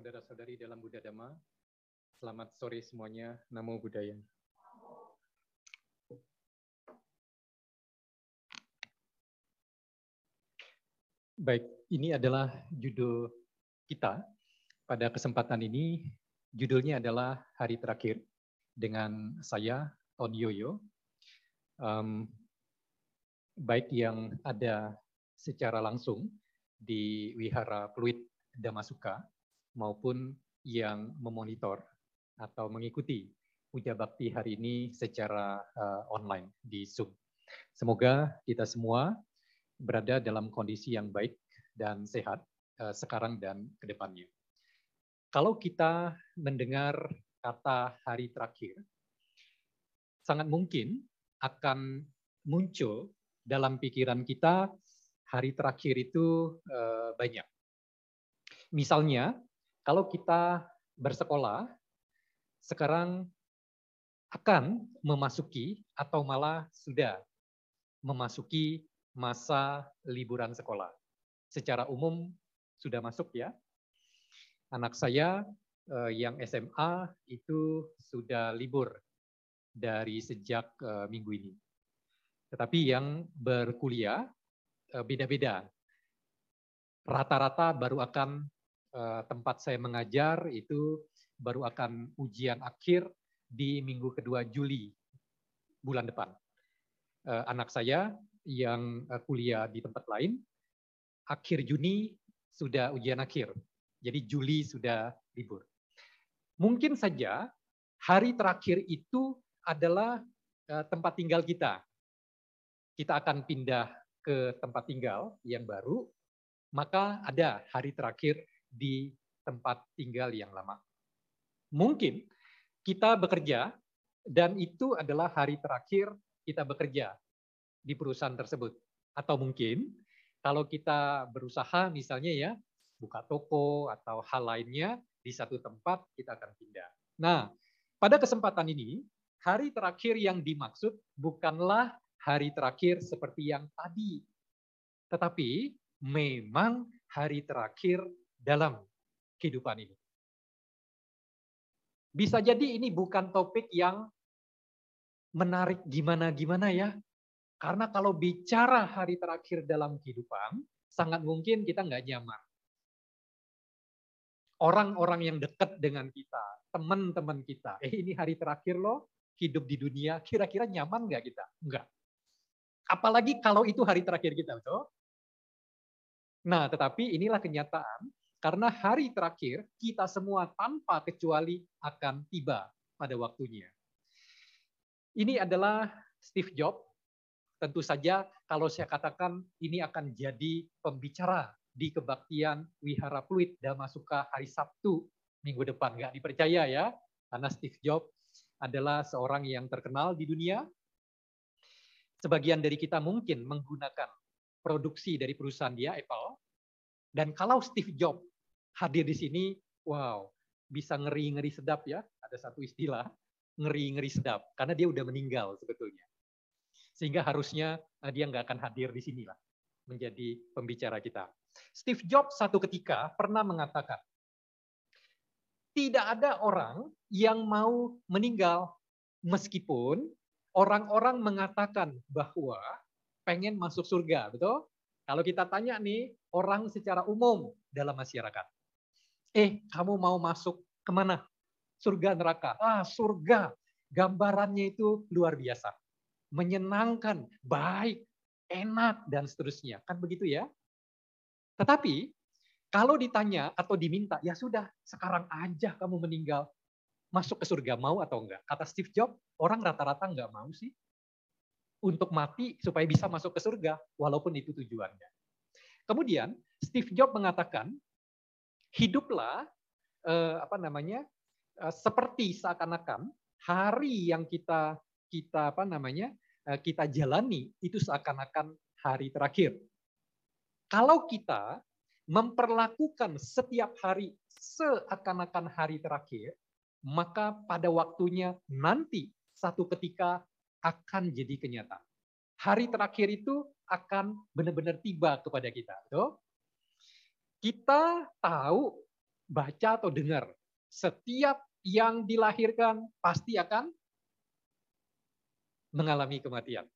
saudara-saudari dalam Buddha Dhamma. Selamat sore semuanya. Namo Buddhaya. Baik, ini adalah judul kita. Pada kesempatan ini, judulnya adalah Hari Terakhir dengan saya, On Yoyo. Um, baik yang ada secara langsung di Wihara Pluit Damasuka maupun yang memonitor atau mengikuti puja bakti hari ini secara uh, online di Zoom. Semoga kita semua berada dalam kondisi yang baik dan sehat uh, sekarang dan ke depannya. Kalau kita mendengar kata hari terakhir, sangat mungkin akan muncul dalam pikiran kita hari terakhir itu uh, banyak. Misalnya, kalau kita bersekolah, sekarang akan memasuki atau malah sudah memasuki masa liburan sekolah. Secara umum sudah masuk ya. Anak saya eh, yang SMA itu sudah libur dari sejak eh, minggu ini. Tetapi yang berkuliah eh, beda-beda. Rata-rata baru akan tempat saya mengajar itu baru akan ujian akhir di minggu kedua Juli bulan depan. Anak saya yang uh, kuliah di tempat lain, akhir Juni sudah ujian akhir. Jadi Juli sudah libur. Mungkin saja hari terakhir itu adalah tempat tinggal kita. Kita akan pindah ke tempat tinggal yang baru, maka ada hari terakhir di tempat tinggal yang lama. Mungkin kita bekerja dan itu adalah hari terakhir kita bekerja di perusahaan tersebut. Atau mungkin kalau kita berusaha misalnya ya buka toko atau hal lainnya di satu tempat kita akan pindah. Nah, pada kesempatan ini hari terakhir yang dimaksud bukanlah hari terakhir seperti yang tadi. Tetapi memang hari terakhir dalam kehidupan ini. Bisa jadi ini bukan topik yang menarik gimana-gimana ya. Karena kalau bicara hari terakhir dalam kehidupan, sangat mungkin kita nggak nyaman. Orang-orang yang dekat dengan kita, teman-teman kita, eh ini hari terakhir loh, hidup di dunia, kira-kira nyaman nggak kita? Enggak. Apalagi kalau itu hari terakhir kita, betul? Nah, tetapi inilah kenyataan, karena hari terakhir kita semua tanpa kecuali akan tiba pada waktunya. Ini adalah Steve Jobs tentu saja kalau saya katakan ini akan jadi pembicara di kebaktian Wihara Pluit Damasuka hari Sabtu minggu depan. Nggak dipercaya ya, karena Steve Jobs adalah seorang yang terkenal di dunia. Sebagian dari kita mungkin menggunakan produksi dari perusahaan dia, Apple. Dan kalau Steve Jobs hadir di sini, wow, bisa ngeri-ngeri sedap ya. Ada satu istilah, ngeri-ngeri sedap. Karena dia udah meninggal sebetulnya. Sehingga harusnya eh, dia nggak akan hadir di sini lah menjadi pembicara kita. Steve Jobs satu ketika pernah mengatakan, tidak ada orang yang mau meninggal meskipun orang-orang mengatakan bahwa pengen masuk surga, betul? Kalau kita tanya nih orang secara umum dalam masyarakat, eh kamu mau masuk ke mana? Surga neraka? Ah surga, gambarannya itu luar biasa menyenangkan, baik, enak, dan seterusnya. Kan begitu ya? Tetapi, kalau ditanya atau diminta, ya sudah, sekarang aja kamu meninggal. Masuk ke surga, mau atau enggak? Kata Steve Jobs, orang rata-rata enggak mau sih. Untuk mati supaya bisa masuk ke surga, walaupun itu tujuannya. Kemudian, Steve Jobs mengatakan, hiduplah eh, apa namanya eh, seperti seakan-akan hari yang kita kita apa namanya eh, kita jalani itu seakan-akan hari terakhir. Kalau kita memperlakukan setiap hari seakan-akan hari terakhir, maka pada waktunya nanti satu ketika akan jadi kenyataan. Hari terakhir itu akan benar-benar tiba kepada kita. Tuh. Kita tahu baca atau dengar, setiap yang dilahirkan pasti akan mengalami kematian.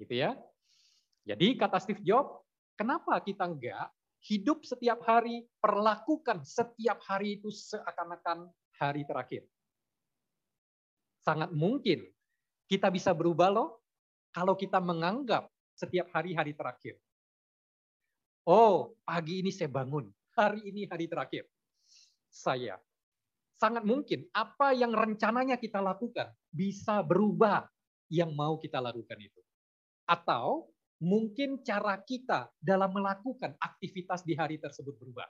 Gitu ya. Jadi kata Steve Jobs, kenapa kita enggak hidup setiap hari, perlakukan setiap hari itu seakan-akan hari terakhir. Sangat mungkin kita bisa berubah loh kalau kita menganggap setiap hari hari terakhir. Oh, pagi ini saya bangun, hari ini hari terakhir. Saya sangat mungkin apa yang rencananya kita lakukan bisa berubah yang mau kita lakukan itu. Atau mungkin cara kita dalam melakukan aktivitas di hari tersebut berubah.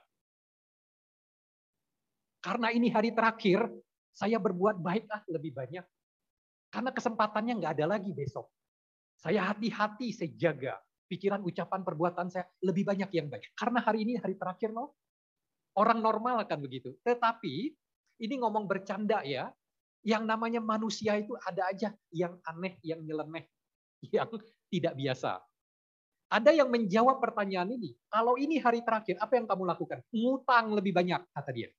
Karena ini hari terakhir, saya berbuat baiklah lebih banyak. Karena kesempatannya nggak ada lagi besok. Saya hati-hati, saya jaga. Pikiran, ucapan, perbuatan saya lebih banyak yang baik. Karena hari ini hari terakhir loh. Orang normal akan begitu. Tetapi ini ngomong bercanda ya. Yang namanya manusia itu ada aja yang aneh, yang nyeleneh, yang tidak biasa. Ada yang menjawab pertanyaan ini. Kalau ini hari terakhir, apa yang kamu lakukan? Ngutang lebih banyak, kata dia.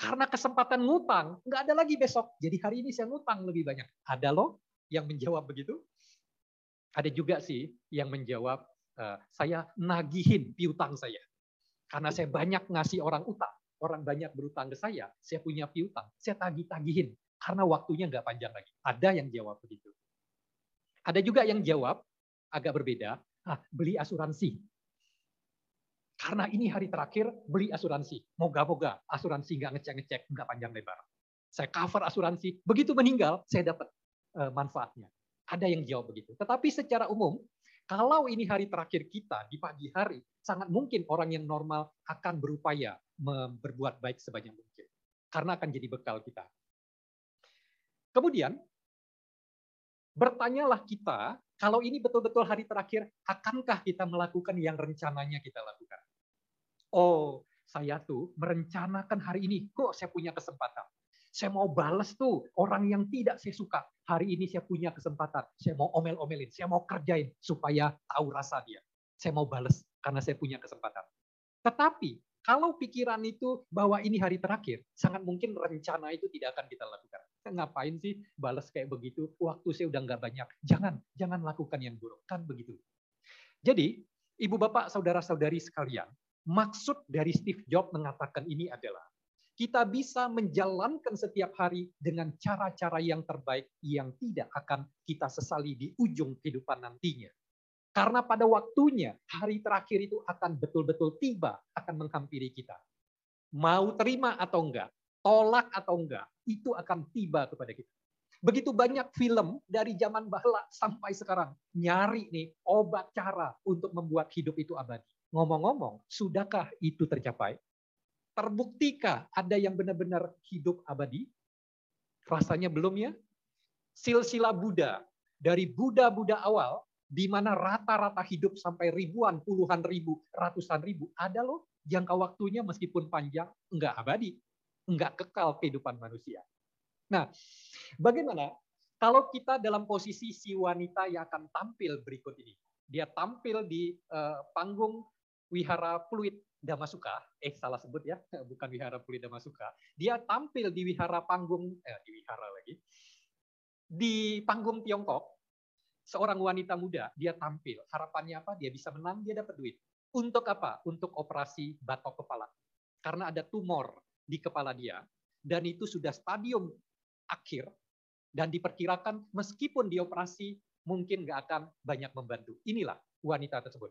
Karena kesempatan ngutang, nggak ada lagi besok. Jadi hari ini saya ngutang lebih banyak. Ada loh yang menjawab begitu. Ada juga sih yang menjawab, eh, saya nagihin piutang saya. Karena saya banyak ngasih orang utang orang banyak berutang ke saya, saya punya piutang, saya tagih-tagihin karena waktunya nggak panjang lagi. Ada yang jawab begitu. Ada juga yang jawab agak berbeda, ah, beli asuransi. Karena ini hari terakhir beli asuransi. Moga-moga asuransi nggak ngecek-ngecek, nggak panjang lebar. Saya cover asuransi, begitu meninggal saya dapat uh, manfaatnya. Ada yang jawab begitu. Tetapi secara umum, kalau ini hari terakhir kita di pagi hari, sangat mungkin orang yang normal akan berupaya berbuat baik sebanyak mungkin. Karena akan jadi bekal kita. Kemudian, bertanyalah kita, kalau ini betul-betul hari terakhir, akankah kita melakukan yang rencananya kita lakukan? Oh, saya tuh merencanakan hari ini, kok saya punya kesempatan. Saya mau balas tuh orang yang tidak saya suka. Hari ini saya punya kesempatan. Saya mau omel-omelin, saya mau kerjain supaya tahu rasa dia. Saya mau balas karena saya punya kesempatan. Tetapi kalau pikiran itu bahwa ini hari terakhir, sangat mungkin rencana itu tidak akan kita lakukan. Ngapain sih balas kayak begitu? Waktu saya udah nggak banyak. Jangan, jangan lakukan yang buruk. Kan begitu. Jadi, ibu bapak, saudara-saudari sekalian, maksud dari Steve Jobs mengatakan ini adalah kita bisa menjalankan setiap hari dengan cara-cara yang terbaik yang tidak akan kita sesali di ujung kehidupan nantinya. Karena pada waktunya, hari terakhir itu akan betul-betul tiba, akan menghampiri kita. Mau terima atau enggak, tolak atau enggak, itu akan tiba kepada kita. Begitu banyak film dari zaman bahla sampai sekarang nyari nih obat cara untuk membuat hidup itu abadi. Ngomong-ngomong, sudahkah itu tercapai? Terbuktikah ada yang benar-benar hidup abadi? Rasanya belum ya? Silsilah Buddha, dari Buddha-Buddha awal di mana rata-rata hidup sampai ribuan, puluhan ribu, ratusan ribu, ada loh jangka waktunya meskipun panjang, enggak abadi, enggak kekal kehidupan manusia. Nah, bagaimana kalau kita dalam posisi si wanita yang akan tampil berikut ini? Dia tampil di uh, panggung Wihara Pluit Damasuka, eh salah sebut ya, bukan Wihara Pluit Damasuka. Dia tampil di Wihara Panggung, eh, di Wihara lagi, di panggung Tiongkok seorang wanita muda, dia tampil. Harapannya apa? Dia bisa menang, dia dapat duit. Untuk apa? Untuk operasi batok kepala. Karena ada tumor di kepala dia, dan itu sudah stadium akhir, dan diperkirakan meskipun dioperasi, mungkin nggak akan banyak membantu. Inilah wanita tersebut.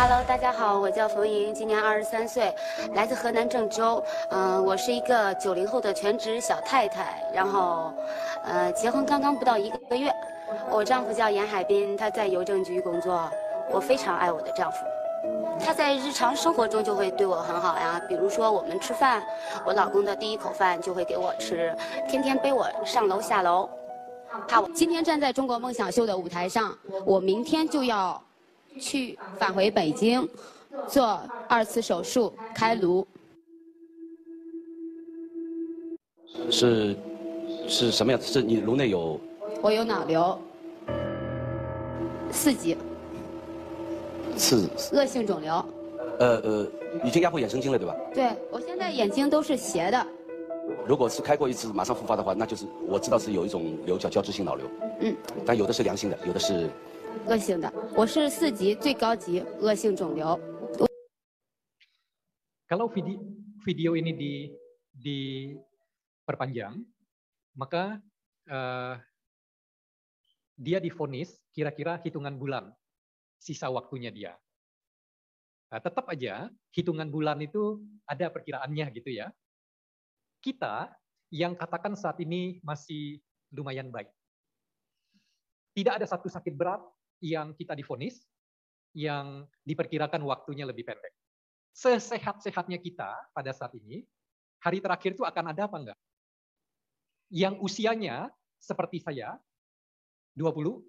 Hello，大家好，我叫冯莹，今年二十三岁，来自河南郑州。嗯，我是一个九零后的全职小太太，然后，呃，结婚刚刚不到一个月。我丈夫叫严海滨，他在邮政局工作。我非常爱我的丈夫。他在日常生活中就会对我很好呀，比如说我们吃饭，我老公的第一口饭就会给我吃，天天背我上楼下楼。怕我今天站在中国梦想秀的舞台上，我明天就要去返回北京做二次手术开颅。是是什么样？是你颅内有？我有脑瘤，四级。是恶性肿瘤。呃呃，已经压迫眼神经了，对吧？对，我现在眼睛都是斜的。如果是开过一次马上复发的话，那就是我知道是有一种瘤叫胶质性脑瘤。嗯。但有的是良性的，有的是恶性的。我是四级最高级恶性肿瘤。Kalau video video ini di di perpanjang, maka dia difonis kira-kira hitungan bulan sisa waktunya dia. Nah, tetap aja hitungan bulan itu ada perkiraannya gitu ya. Kita yang katakan saat ini masih lumayan baik. Tidak ada satu sakit berat yang kita difonis yang diperkirakan waktunya lebih pendek. Sesehat-sehatnya kita pada saat ini, hari terakhir itu akan ada apa enggak? Yang usianya seperti saya, 20,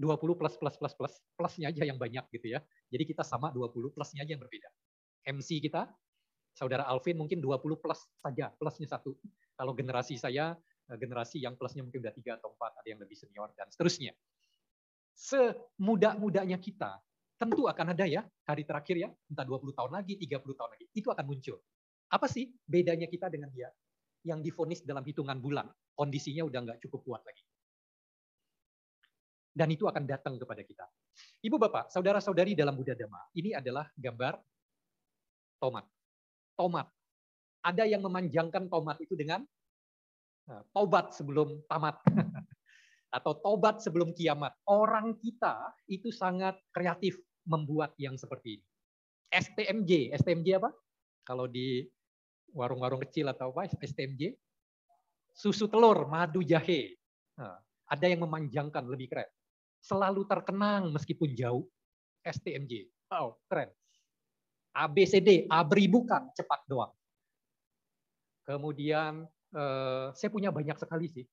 20 plus plus plus plus plusnya aja yang banyak gitu ya. Jadi kita sama 20 plusnya aja yang berbeda. MC kita saudara Alvin mungkin 20 plus saja, plusnya satu. Kalau generasi saya generasi yang plusnya mungkin udah tiga atau empat, ada yang lebih senior dan seterusnya. Semuda-mudanya kita tentu akan ada ya hari terakhir ya, entah 20 tahun lagi, 30 tahun lagi, itu akan muncul. Apa sih bedanya kita dengan dia? Yang difonis dalam hitungan bulan, kondisinya udah nggak cukup kuat lagi dan itu akan datang kepada kita. Ibu Bapak, saudara-saudari dalam Buddha Dhamma, ini adalah gambar tomat. Tomat. Ada yang memanjangkan tomat itu dengan nah, tobat sebelum tamat. Atau tobat sebelum kiamat. Orang kita itu sangat kreatif membuat yang seperti ini. STMJ, STMJ apa? Kalau di warung-warung kecil atau apa, STMJ? Susu telur, madu jahe. Nah, ada yang memanjangkan lebih keren selalu terkenang meskipun jauh. STMJ. Wow, keren. ABCD, abri bukan, cepat doang. Kemudian eh, saya punya banyak sekali sih.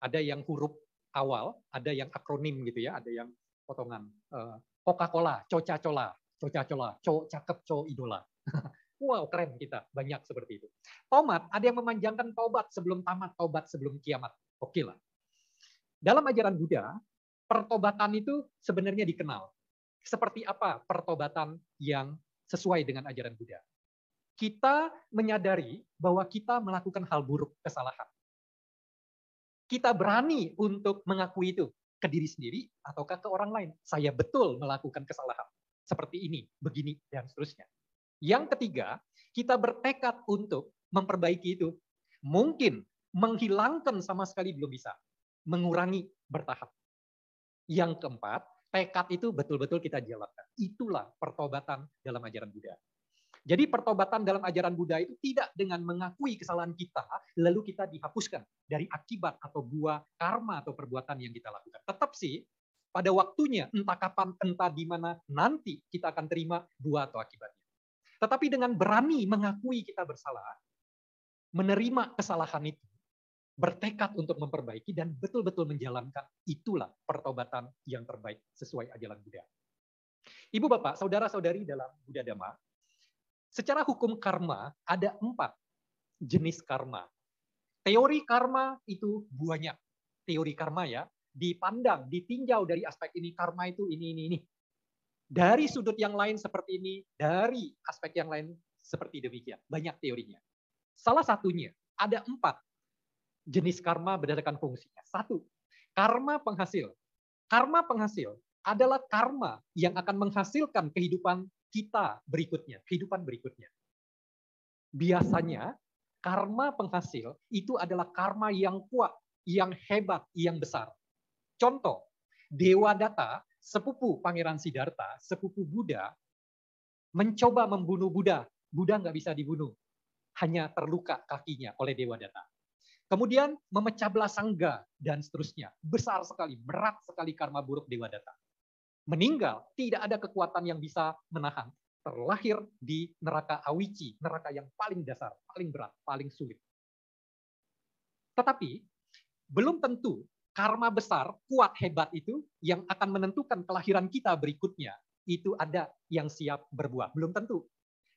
Ada yang huruf awal, ada yang akronim gitu ya, ada yang potongan. Eh, Coca-Cola, Coca-Cola, Coca-Cola, co cakep, co idola. wow, keren kita, banyak seperti itu. Tomat, ada yang memanjangkan tobat sebelum tamat, tobat sebelum kiamat. Oke lah. Dalam ajaran Buddha, pertobatan itu sebenarnya dikenal. Seperti apa pertobatan yang sesuai dengan ajaran Buddha? Kita menyadari bahwa kita melakukan hal buruk, kesalahan. Kita berani untuk mengakui itu ke diri sendiri ataukah ke orang lain. Saya betul melakukan kesalahan. Seperti ini, begini, dan seterusnya. Yang ketiga, kita bertekad untuk memperbaiki itu. Mungkin menghilangkan sama sekali belum bisa. Mengurangi bertahap. Yang keempat, tekad itu betul-betul kita jalankan. Itulah pertobatan dalam ajaran Buddha. Jadi pertobatan dalam ajaran Buddha itu tidak dengan mengakui kesalahan kita, lalu kita dihapuskan dari akibat atau buah karma atau perbuatan yang kita lakukan. Tetap sih, pada waktunya, entah kapan, entah di mana, nanti kita akan terima buah atau akibatnya. Tetapi dengan berani mengakui kita bersalah, menerima kesalahan itu, bertekad untuk memperbaiki dan betul-betul menjalankan itulah pertobatan yang terbaik sesuai ajaran Buddha. Ibu bapak, saudara-saudari dalam Buddha Dhamma, secara hukum karma ada empat jenis karma. Teori karma itu banyak. Teori karma ya, dipandang, ditinjau dari aspek ini, karma itu ini, ini, ini. Dari sudut yang lain seperti ini, dari aspek yang lain seperti demikian. Banyak teorinya. Salah satunya, ada empat jenis karma berdasarkan fungsinya. Satu, karma penghasil. Karma penghasil adalah karma yang akan menghasilkan kehidupan kita berikutnya, kehidupan berikutnya. Biasanya karma penghasil itu adalah karma yang kuat, yang hebat, yang besar. Contoh, Dewa Data, sepupu Pangeran Siddhartha, sepupu Buddha, mencoba membunuh Buddha. Buddha nggak bisa dibunuh, hanya terluka kakinya oleh Dewa Data. Kemudian memecah belah sangga dan seterusnya. Besar sekali, berat sekali karma buruk Dewa Data. Meninggal, tidak ada kekuatan yang bisa menahan. Terlahir di neraka awici, neraka yang paling dasar, paling berat, paling sulit. Tetapi belum tentu karma besar, kuat, hebat itu yang akan menentukan kelahiran kita berikutnya. Itu ada yang siap berbuah. Belum tentu.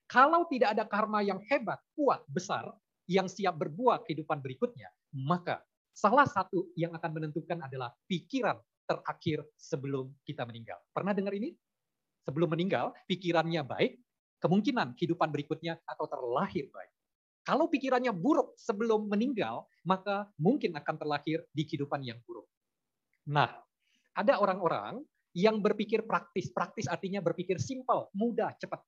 Kalau tidak ada karma yang hebat, kuat, besar, yang siap berbuah kehidupan berikutnya, maka salah satu yang akan menentukan adalah pikiran terakhir sebelum kita meninggal. Pernah dengar ini? Sebelum meninggal, pikirannya baik, kemungkinan kehidupan berikutnya atau terlahir baik. Kalau pikirannya buruk sebelum meninggal, maka mungkin akan terlahir di kehidupan yang buruk. Nah, ada orang-orang yang berpikir praktis. Praktis artinya berpikir simpel, mudah, cepat.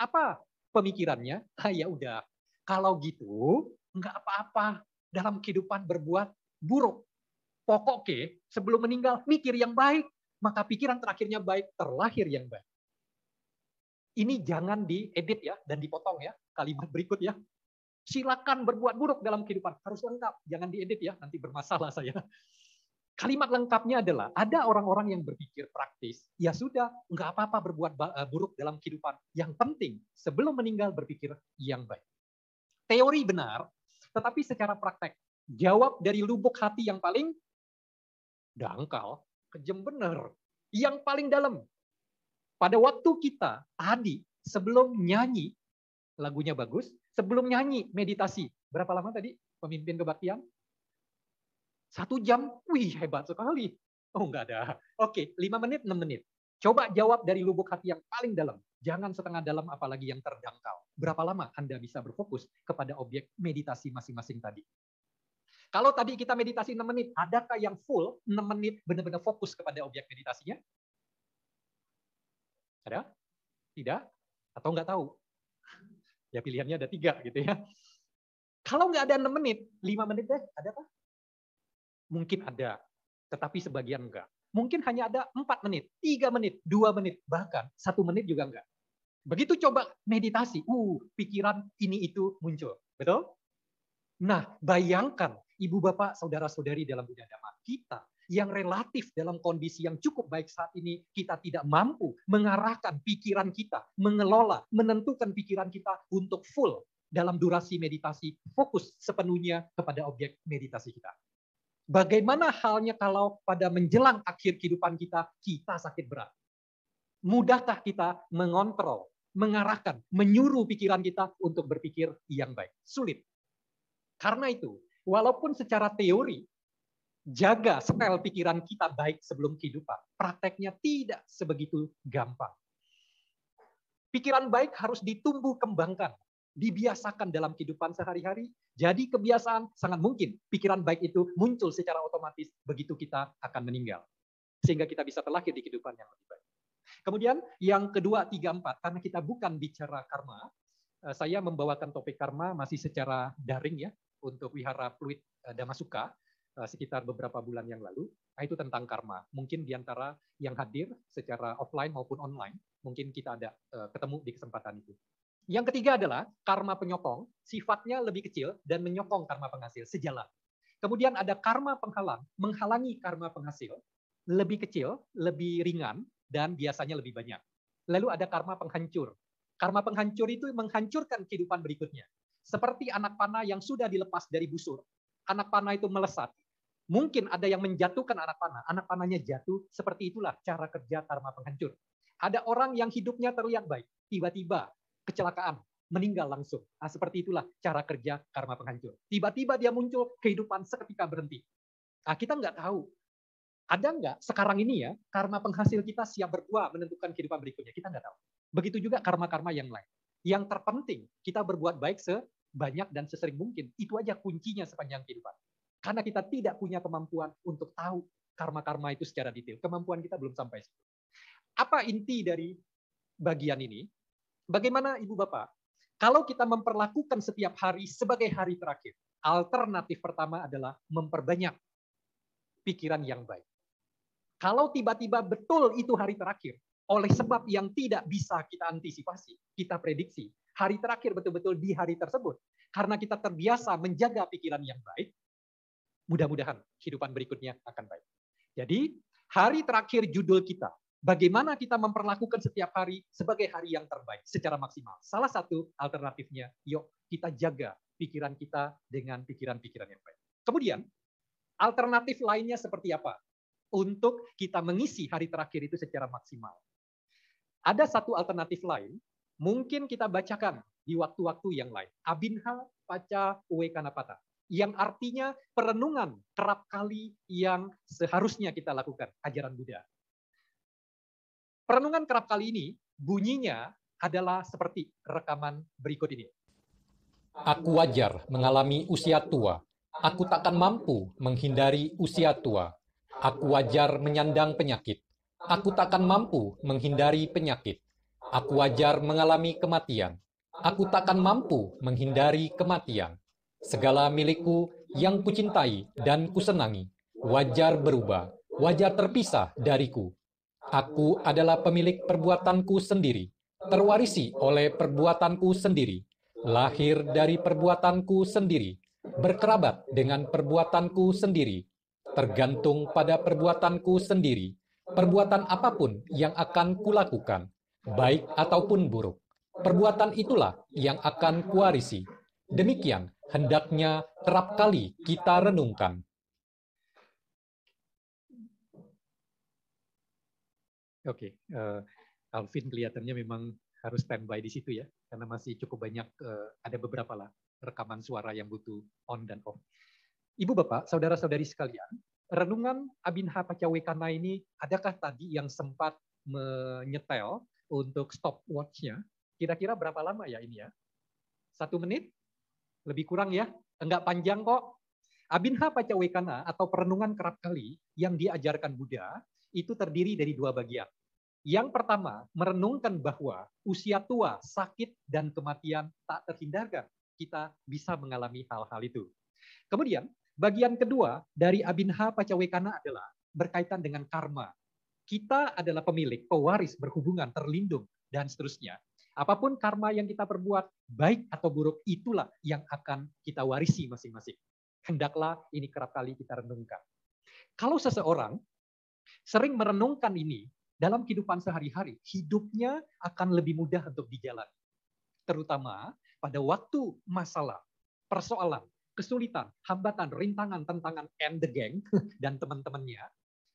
Apa pemikirannya? Ah, ya udah, kalau gitu nggak apa-apa dalam kehidupan berbuat buruk. Pokoknya sebelum meninggal mikir yang baik, maka pikiran terakhirnya baik, terlahir yang baik. Ini jangan diedit ya dan dipotong ya kalimat berikut ya. Silakan berbuat buruk dalam kehidupan, harus lengkap, jangan diedit ya, nanti bermasalah saya. Kalimat lengkapnya adalah ada orang-orang yang berpikir praktis, ya sudah, nggak apa-apa berbuat eh, buruk dalam kehidupan. Yang penting sebelum meninggal berpikir yang baik. Teori benar, tetapi secara praktek jawab dari lubuk hati yang paling dangkal, kejem bener. Yang paling dalam. Pada waktu kita tadi sebelum nyanyi, lagunya bagus, sebelum nyanyi meditasi. Berapa lama tadi pemimpin kebaktian? Satu jam, wih hebat sekali. Oh enggak ada. Oke, lima menit, enam menit. Coba jawab dari lubuk hati yang paling dalam. Jangan setengah dalam apalagi yang terdangkal. Berapa lama Anda bisa berfokus kepada objek meditasi masing-masing tadi? Kalau tadi kita meditasi 6 menit, adakah yang full 6 menit benar-benar fokus kepada objek meditasinya? Ada? Tidak? Atau nggak tahu? Ya pilihannya ada tiga gitu ya. Kalau nggak ada 6 menit, 5 menit deh, ada apa? Mungkin ada, tetapi sebagian enggak. Mungkin hanya ada 4 menit, 3 menit, 2 menit, bahkan 1 menit juga enggak. Begitu coba meditasi, uh, pikiran ini itu muncul. Betul? Nah, bayangkan ibu bapak, saudara-saudari dalam dunia dhamma kita yang relatif dalam kondisi yang cukup baik saat ini, kita tidak mampu mengarahkan pikiran kita, mengelola, menentukan pikiran kita untuk full dalam durasi meditasi, fokus sepenuhnya kepada objek meditasi kita. Bagaimana halnya kalau pada menjelang akhir kehidupan kita, kita sakit berat? Mudahkah kita mengontrol, mengarahkan, menyuruh pikiran kita untuk berpikir yang baik? Sulit. Karena itu, walaupun secara teori jaga setel pikiran kita baik sebelum kehidupan, prakteknya tidak sebegitu gampang. Pikiran baik harus ditumbuh kembangkan, dibiasakan dalam kehidupan sehari-hari. Jadi kebiasaan sangat mungkin pikiran baik itu muncul secara otomatis begitu kita akan meninggal. Sehingga kita bisa terlahir di kehidupan yang lebih baik. Kemudian yang kedua, tiga, empat. Karena kita bukan bicara karma, eh, saya membawakan topik karma masih secara daring ya untuk Wihara Pluit eh, Damasuka eh, sekitar beberapa bulan yang lalu. Nah, itu tentang karma. Mungkin di antara yang hadir secara offline maupun online, mungkin kita ada eh, ketemu di kesempatan itu. Yang ketiga adalah karma penyokong, sifatnya lebih kecil dan menyokong karma penghasil, sejalan. Kemudian ada karma penghalang, menghalangi karma penghasil, lebih kecil, lebih ringan, dan biasanya lebih banyak. Lalu ada karma penghancur. Karma penghancur itu menghancurkan kehidupan berikutnya. Seperti anak panah yang sudah dilepas dari busur. Anak panah itu melesat. Mungkin ada yang menjatuhkan anak panah. Anak panahnya jatuh. Seperti itulah cara kerja karma penghancur. Ada orang yang hidupnya terlihat baik. Tiba-tiba kecelakaan. Meninggal langsung. Nah, seperti itulah cara kerja karma penghancur. Tiba-tiba dia muncul, kehidupan seketika berhenti. Nah, kita nggak tahu. Ada nggak sekarang ini ya, karma penghasil kita siap berbuah menentukan kehidupan berikutnya? Kita nggak tahu. Begitu juga karma-karma yang lain. Yang terpenting, kita berbuat baik sebanyak dan sesering mungkin. Itu aja kuncinya sepanjang kehidupan. Karena kita tidak punya kemampuan untuk tahu karma-karma itu secara detail. Kemampuan kita belum sampai situ. Apa inti dari bagian ini? Bagaimana Ibu Bapak? Kalau kita memperlakukan setiap hari sebagai hari terakhir, alternatif pertama adalah memperbanyak pikiran yang baik. Kalau tiba-tiba betul itu hari terakhir, oleh sebab yang tidak bisa kita antisipasi, kita prediksi. Hari terakhir betul-betul di hari tersebut. Karena kita terbiasa menjaga pikiran yang baik, mudah-mudahan kehidupan berikutnya akan baik. Jadi, hari terakhir judul kita, bagaimana kita memperlakukan setiap hari sebagai hari yang terbaik secara maksimal. Salah satu alternatifnya, yuk kita jaga pikiran kita dengan pikiran-pikiran yang baik. Kemudian, alternatif lainnya seperti apa? Untuk kita mengisi hari terakhir itu secara maksimal. Ada satu alternatif lain, mungkin kita bacakan di waktu-waktu yang lain. Abinha Paca Uwe Kanapata yang artinya perenungan kerap kali yang seharusnya kita lakukan, ajaran Buddha. Perenungan kerap kali ini bunyinya adalah seperti rekaman berikut ini. Aku wajar mengalami usia tua. Aku takkan mampu menghindari usia tua. Aku wajar menyandang penyakit. Aku takkan mampu menghindari penyakit. Aku wajar mengalami kematian. Aku takkan mampu menghindari kematian. Segala milikku yang kucintai dan kusenangi, wajar berubah, wajar terpisah dariku. Aku adalah pemilik perbuatanku sendiri, terwarisi oleh perbuatanku sendiri, lahir dari perbuatanku sendiri, berkerabat dengan perbuatanku sendiri, tergantung pada perbuatanku sendiri, perbuatan apa pun yang akan kulakukan, baik ataupun buruk. Perbuatan itulah yang akan kuarisi. Demikian hendaknya kerap kali kita renungkan. Oke, okay. uh, eh, Alvin kelihatannya memang harus standby di situ ya, karena masih cukup banyak uh, ada beberapa lah rekaman suara yang butuh on dan off. Ibu bapak, saudara-saudari sekalian, renungan Abinha Pacawekana ini adakah tadi yang sempat menyetel untuk stopwatch-nya? Kira-kira berapa lama ya ini ya? Satu menit? Lebih kurang ya, enggak panjang kok. Abinha Pacawekana atau perenungan kerap kali yang diajarkan Buddha itu terdiri dari dua bagian. Yang pertama, merenungkan bahwa usia tua, sakit, dan kematian tak terhindarkan. Kita bisa mengalami hal-hal itu. Kemudian, bagian kedua dari Abinha Pacawekana adalah berkaitan dengan karma. Kita adalah pemilik, pewaris, berhubungan, terlindung, dan seterusnya. Apa pun karma yang kita perbuat, baik atau buruk, itulah yang akan kita warisi masing-masing. Hendaklah ini kerap kali kita renungkan. Kalau seseorang sering merenungkan ini dalam kehidupan sehari-hari, hidupnya akan lebih mudah untuk dijalani. Terutama pada waktu masalah, persoalan, kesulitan, hambatan, rintangan, tentangan, and the gang, dan teman-temannya,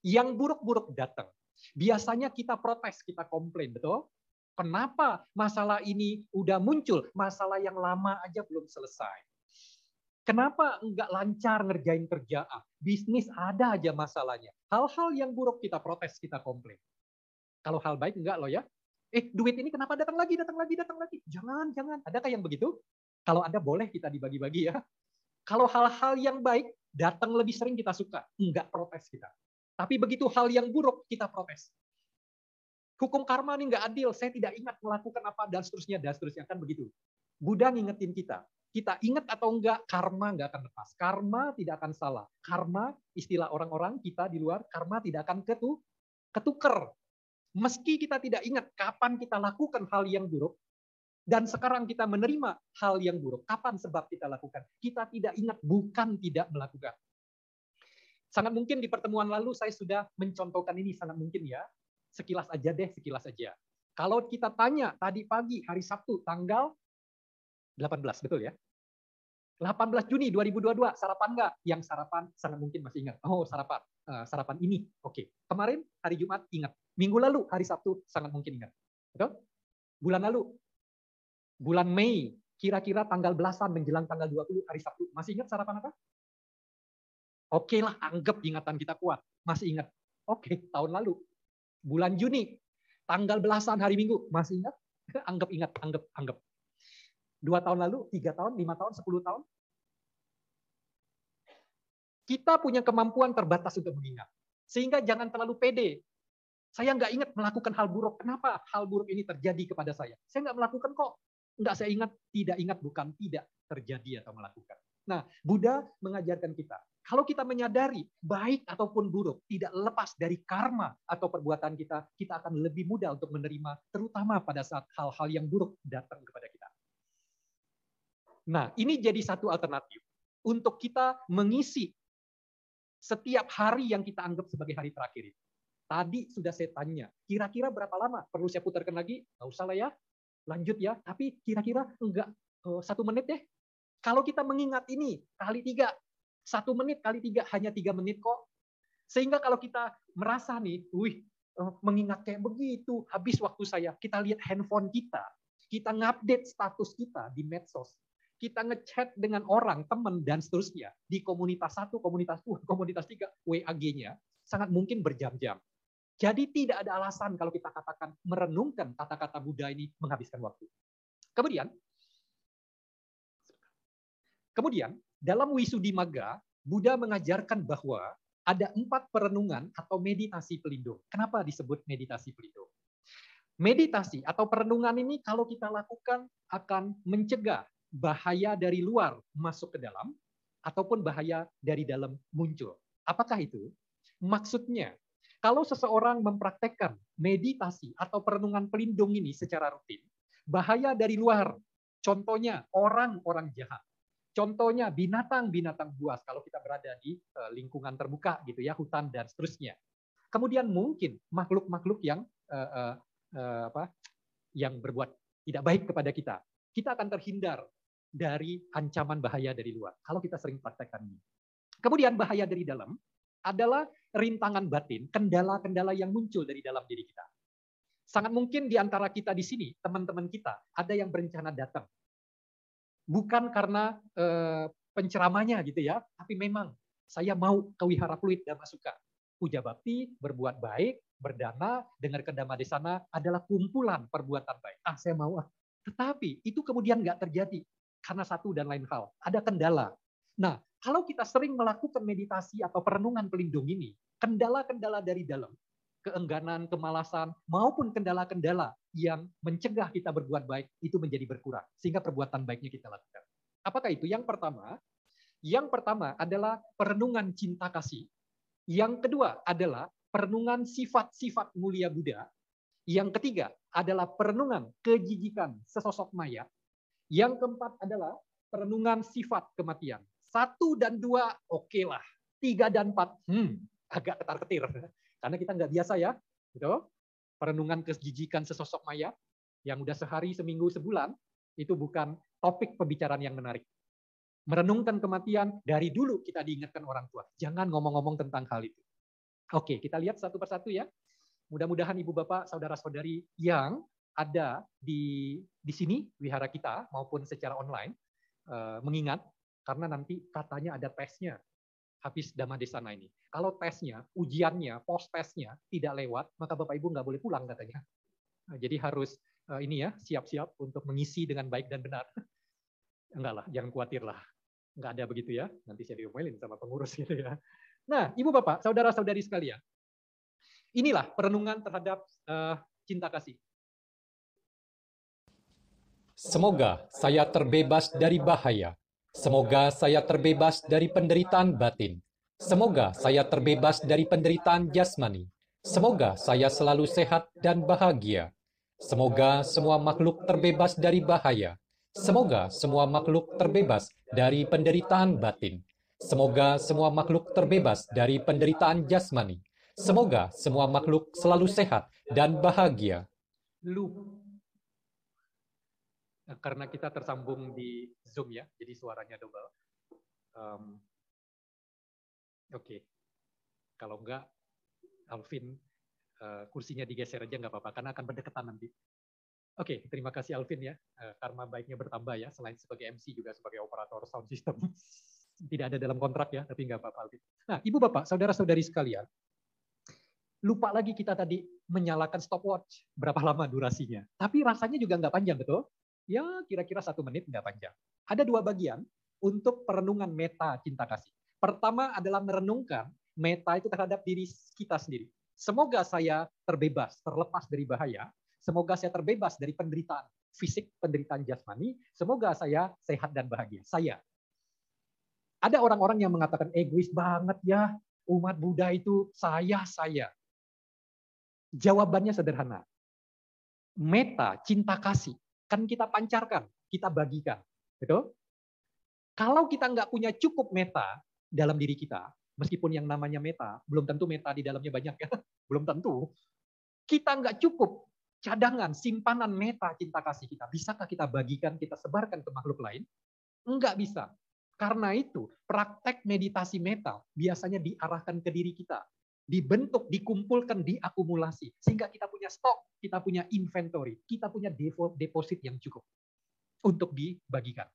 yang buruk-buruk datang. Biasanya kita protes, kita komplain, betul? Kenapa masalah ini udah muncul? Masalah yang lama aja belum selesai. Kenapa enggak lancar ngerjain kerjaan? Bisnis ada aja masalahnya. Hal-hal yang buruk kita protes, kita komplain. Kalau hal baik enggak loh ya. Eh, duit ini kenapa datang lagi, datang lagi, datang lagi? Jangan, jangan. Adakah yang begitu? Kalau ada boleh kita dibagi-bagi ya. Kalau hal-hal yang baik datang lebih sering kita suka, enggak protes kita. Tapi begitu hal yang buruk kita protes. Hukum karma ini nggak adil, saya tidak ingat melakukan apa, dan seterusnya, dan seterusnya. Kan begitu. Buddha ngingetin kita. Kita ingat atau enggak, karma nggak akan lepas. Karma tidak akan salah. Karma, istilah orang-orang kita di luar, karma tidak akan ketu, ketuker. Meski kita tidak ingat kapan kita lakukan hal yang buruk, dan sekarang kita menerima hal yang buruk. Kapan sebab kita lakukan? Kita tidak ingat, bukan tidak melakukan. Sangat mungkin di pertemuan lalu saya sudah mencontohkan ini, sangat mungkin ya. Sekilas aja deh, sekilas aja. Kalau kita tanya tadi pagi hari Sabtu tanggal 18, betul ya? 18 Juni 2022, sarapan nggak? Yang sarapan sangat mungkin masih ingat. Oh, sarapan. Uh, sarapan ini. Oke. Okay. Kemarin hari Jumat ingat. Minggu lalu hari Sabtu sangat mungkin ingat. Betul? Bulan lalu. Bulan Mei, kira-kira tanggal belasan menjelang tanggal 20 hari Sabtu. Masih ingat sarapan apa? Oke lah, anggap ingatan kita kuat. Masih ingat. Oke, tahun lalu bulan Juni, tanggal belasan hari Minggu. Masih ingat? Anggap ingat, anggap, anggap. Dua tahun lalu, tiga tahun, lima tahun, sepuluh tahun. Kita punya kemampuan terbatas untuk mengingat. Sehingga jangan terlalu pede. Saya nggak ingat melakukan hal buruk. Kenapa hal buruk ini terjadi kepada saya? Saya nggak melakukan kok. Nggak saya ingat, tidak ingat bukan tidak terjadi atau melakukan. Nah, Buddha mengajarkan kita, kalau kita menyadari baik ataupun buruk tidak lepas dari karma atau perbuatan kita, kita akan lebih mudah untuk menerima terutama pada saat hal-hal yang buruk datang kepada kita. Nah, ini jadi satu alternatif untuk kita mengisi setiap hari yang kita anggap sebagai hari terakhir. Tadi sudah saya tanya, kira-kira berapa lama? Perlu saya putarkan lagi? Nggak usah lah ya. Lanjut ya. Tapi kira-kira enggak uh, satu menit deh. Kalau kita mengingat ini kali tiga, satu menit kali tiga hanya tiga menit kok. Sehingga kalau kita merasa nih, wih, uh, mengingat kayak begitu, habis waktu saya. Kita lihat handphone kita, kita ngupdate status kita di medsos, kita ngechat dengan orang, teman, dan seterusnya di komunitas satu, komunitas dua, komunitas tiga, WAG-nya sangat mungkin berjam-jam. Jadi tidak ada alasan kalau kita katakan merenungkan kata-kata Buddha ini menghabiskan waktu. Kemudian, kemudian dalam Wisudimagga, Buddha mengajarkan bahwa ada empat perenungan atau meditasi pelindung. Kenapa disebut meditasi pelindung? Meditasi atau perenungan ini kalau kita lakukan akan mencegah bahaya dari luar masuk ke dalam ataupun bahaya dari dalam muncul. Apakah itu? Maksudnya, kalau seseorang mempraktekkan meditasi atau perenungan pelindung ini secara rutin, bahaya dari luar, contohnya orang-orang jahat, contohnya binatang-binatang buas kalau kita berada di eh, lingkungan terbuka gitu ya, hutan dan seterusnya. Kemudian mungkin makhluk-makhluk yang uh, uh, uh, apa, yang berbuat tidak baik kepada kita, kita akan terhindar dari ancaman bahaya dari luar kalau kita sering praktekkan ini. Kemudian bahaya dari dalam, adalah rintangan batin, kendala-kendala yang muncul dari dalam diri kita. Sangat mungkin di antara kita di sini, teman-teman kita, ada yang berencana datang. Bukan karena eh, penceramanya gitu ya, tapi memang saya mau ke Wihara Fluid dan Masuka. Puja bakti, berbuat baik, berdana, dengar kendama di sana adalah kumpulan perbuatan baik. Ah, saya mau ah. Tetapi itu kemudian nggak terjadi karena satu dan lain hal. Ada kendala. Nah, kalau kita sering melakukan meditasi atau perenungan pelindung ini, kendala-kendala dari dalam, keengganan, kemalasan, maupun kendala-kendala yang mencegah kita berbuat baik itu menjadi berkurang sehingga perbuatan baiknya kita lakukan. Apakah itu? Yang pertama, yang pertama adalah perenungan cinta kasih. Yang kedua adalah perenungan sifat-sifat mulia Buddha. Yang ketiga adalah perenungan kejijikan sesosok mayat. Yang keempat adalah perenungan sifat kematian. Satu dan dua, oke okay lah. Tiga dan empat, hmm, agak ketar-ketir. Karena kita nggak biasa ya. Gitu. Perenungan kejijikan sesosok mayat yang udah sehari, seminggu, sebulan, itu bukan topik pembicaraan yang menarik. Merenungkan kematian, dari dulu kita diingatkan orang tua. Jangan ngomong-ngomong tentang hal itu. Oke, kita lihat satu persatu ya. Mudah-mudahan ibu bapak, saudara-saudari yang ada di di sini wihara kita maupun secara online uh, mengingat karena nanti katanya ada tesnya habis dama di sana ini. Kalau tesnya, ujiannya, post tesnya tidak lewat, maka Bapak Ibu nggak boleh pulang katanya. Nah, jadi harus uh, ini ya siap-siap untuk mengisi dengan baik dan benar. Enggak lah, jangan khawatir lah. Enggak ada begitu ya. Nanti saya diomelin sama pengurus gitu ya. Nah, Ibu Bapak, saudara-saudari sekalian, inilah perenungan terhadap uh, cinta kasih. Semoga saya terbebas dari bahaya Semoga saya terbebas dari penderitaan batin. Semoga saya terbebas dari penderitaan jasmani. Semoga saya selalu sehat dan bahagia. Semoga semua makhluk terbebas dari bahaya. Semoga semua makhluk terbebas dari penderitaan batin. Semoga semua makhluk terbebas dari penderitaan jasmani. Semoga semua makhluk selalu sehat dan bahagia. Lu Nah, karena kita tersambung di Zoom ya, jadi suaranya double. Um, Oke, okay. kalau enggak, Alvin uh, kursinya digeser aja nggak apa-apa, karena akan berdekatan nanti. Oke, okay, terima kasih Alvin ya. Uh, karma baiknya bertambah ya, selain sebagai MC juga sebagai operator sound system. Tidak ada dalam kontrak ya, tapi nggak apa-apa Alvin. Nah, Ibu Bapak, Saudara-saudari sekalian, lupa lagi kita tadi menyalakan stopwatch, berapa lama durasinya. Tapi rasanya juga nggak panjang, betul? Ya kira-kira satu menit nggak panjang. Ada dua bagian untuk perenungan meta cinta kasih. Pertama adalah merenungkan meta itu terhadap diri kita sendiri. Semoga saya terbebas, terlepas dari bahaya. Semoga saya terbebas dari penderitaan fisik, penderitaan jasmani. Semoga saya sehat dan bahagia. Saya. Ada orang-orang yang mengatakan egois banget ya, umat Buddha itu saya, saya. Jawabannya sederhana. Meta, cinta kasih, kan kita pancarkan, kita bagikan. Betul? Kalau kita nggak punya cukup meta dalam diri kita, meskipun yang namanya meta, belum tentu meta di dalamnya banyak ya. Belum tentu. Kita nggak cukup cadangan, simpanan meta cinta kasih kita. Bisakah kita bagikan, kita sebarkan ke makhluk lain? Enggak bisa. Karena itu, praktek meditasi meta biasanya diarahkan ke diri kita. Dibentuk, dikumpulkan, diakumulasi. Sehingga kita punya stok, kita punya inventory, kita punya deposit yang cukup untuk dibagikan.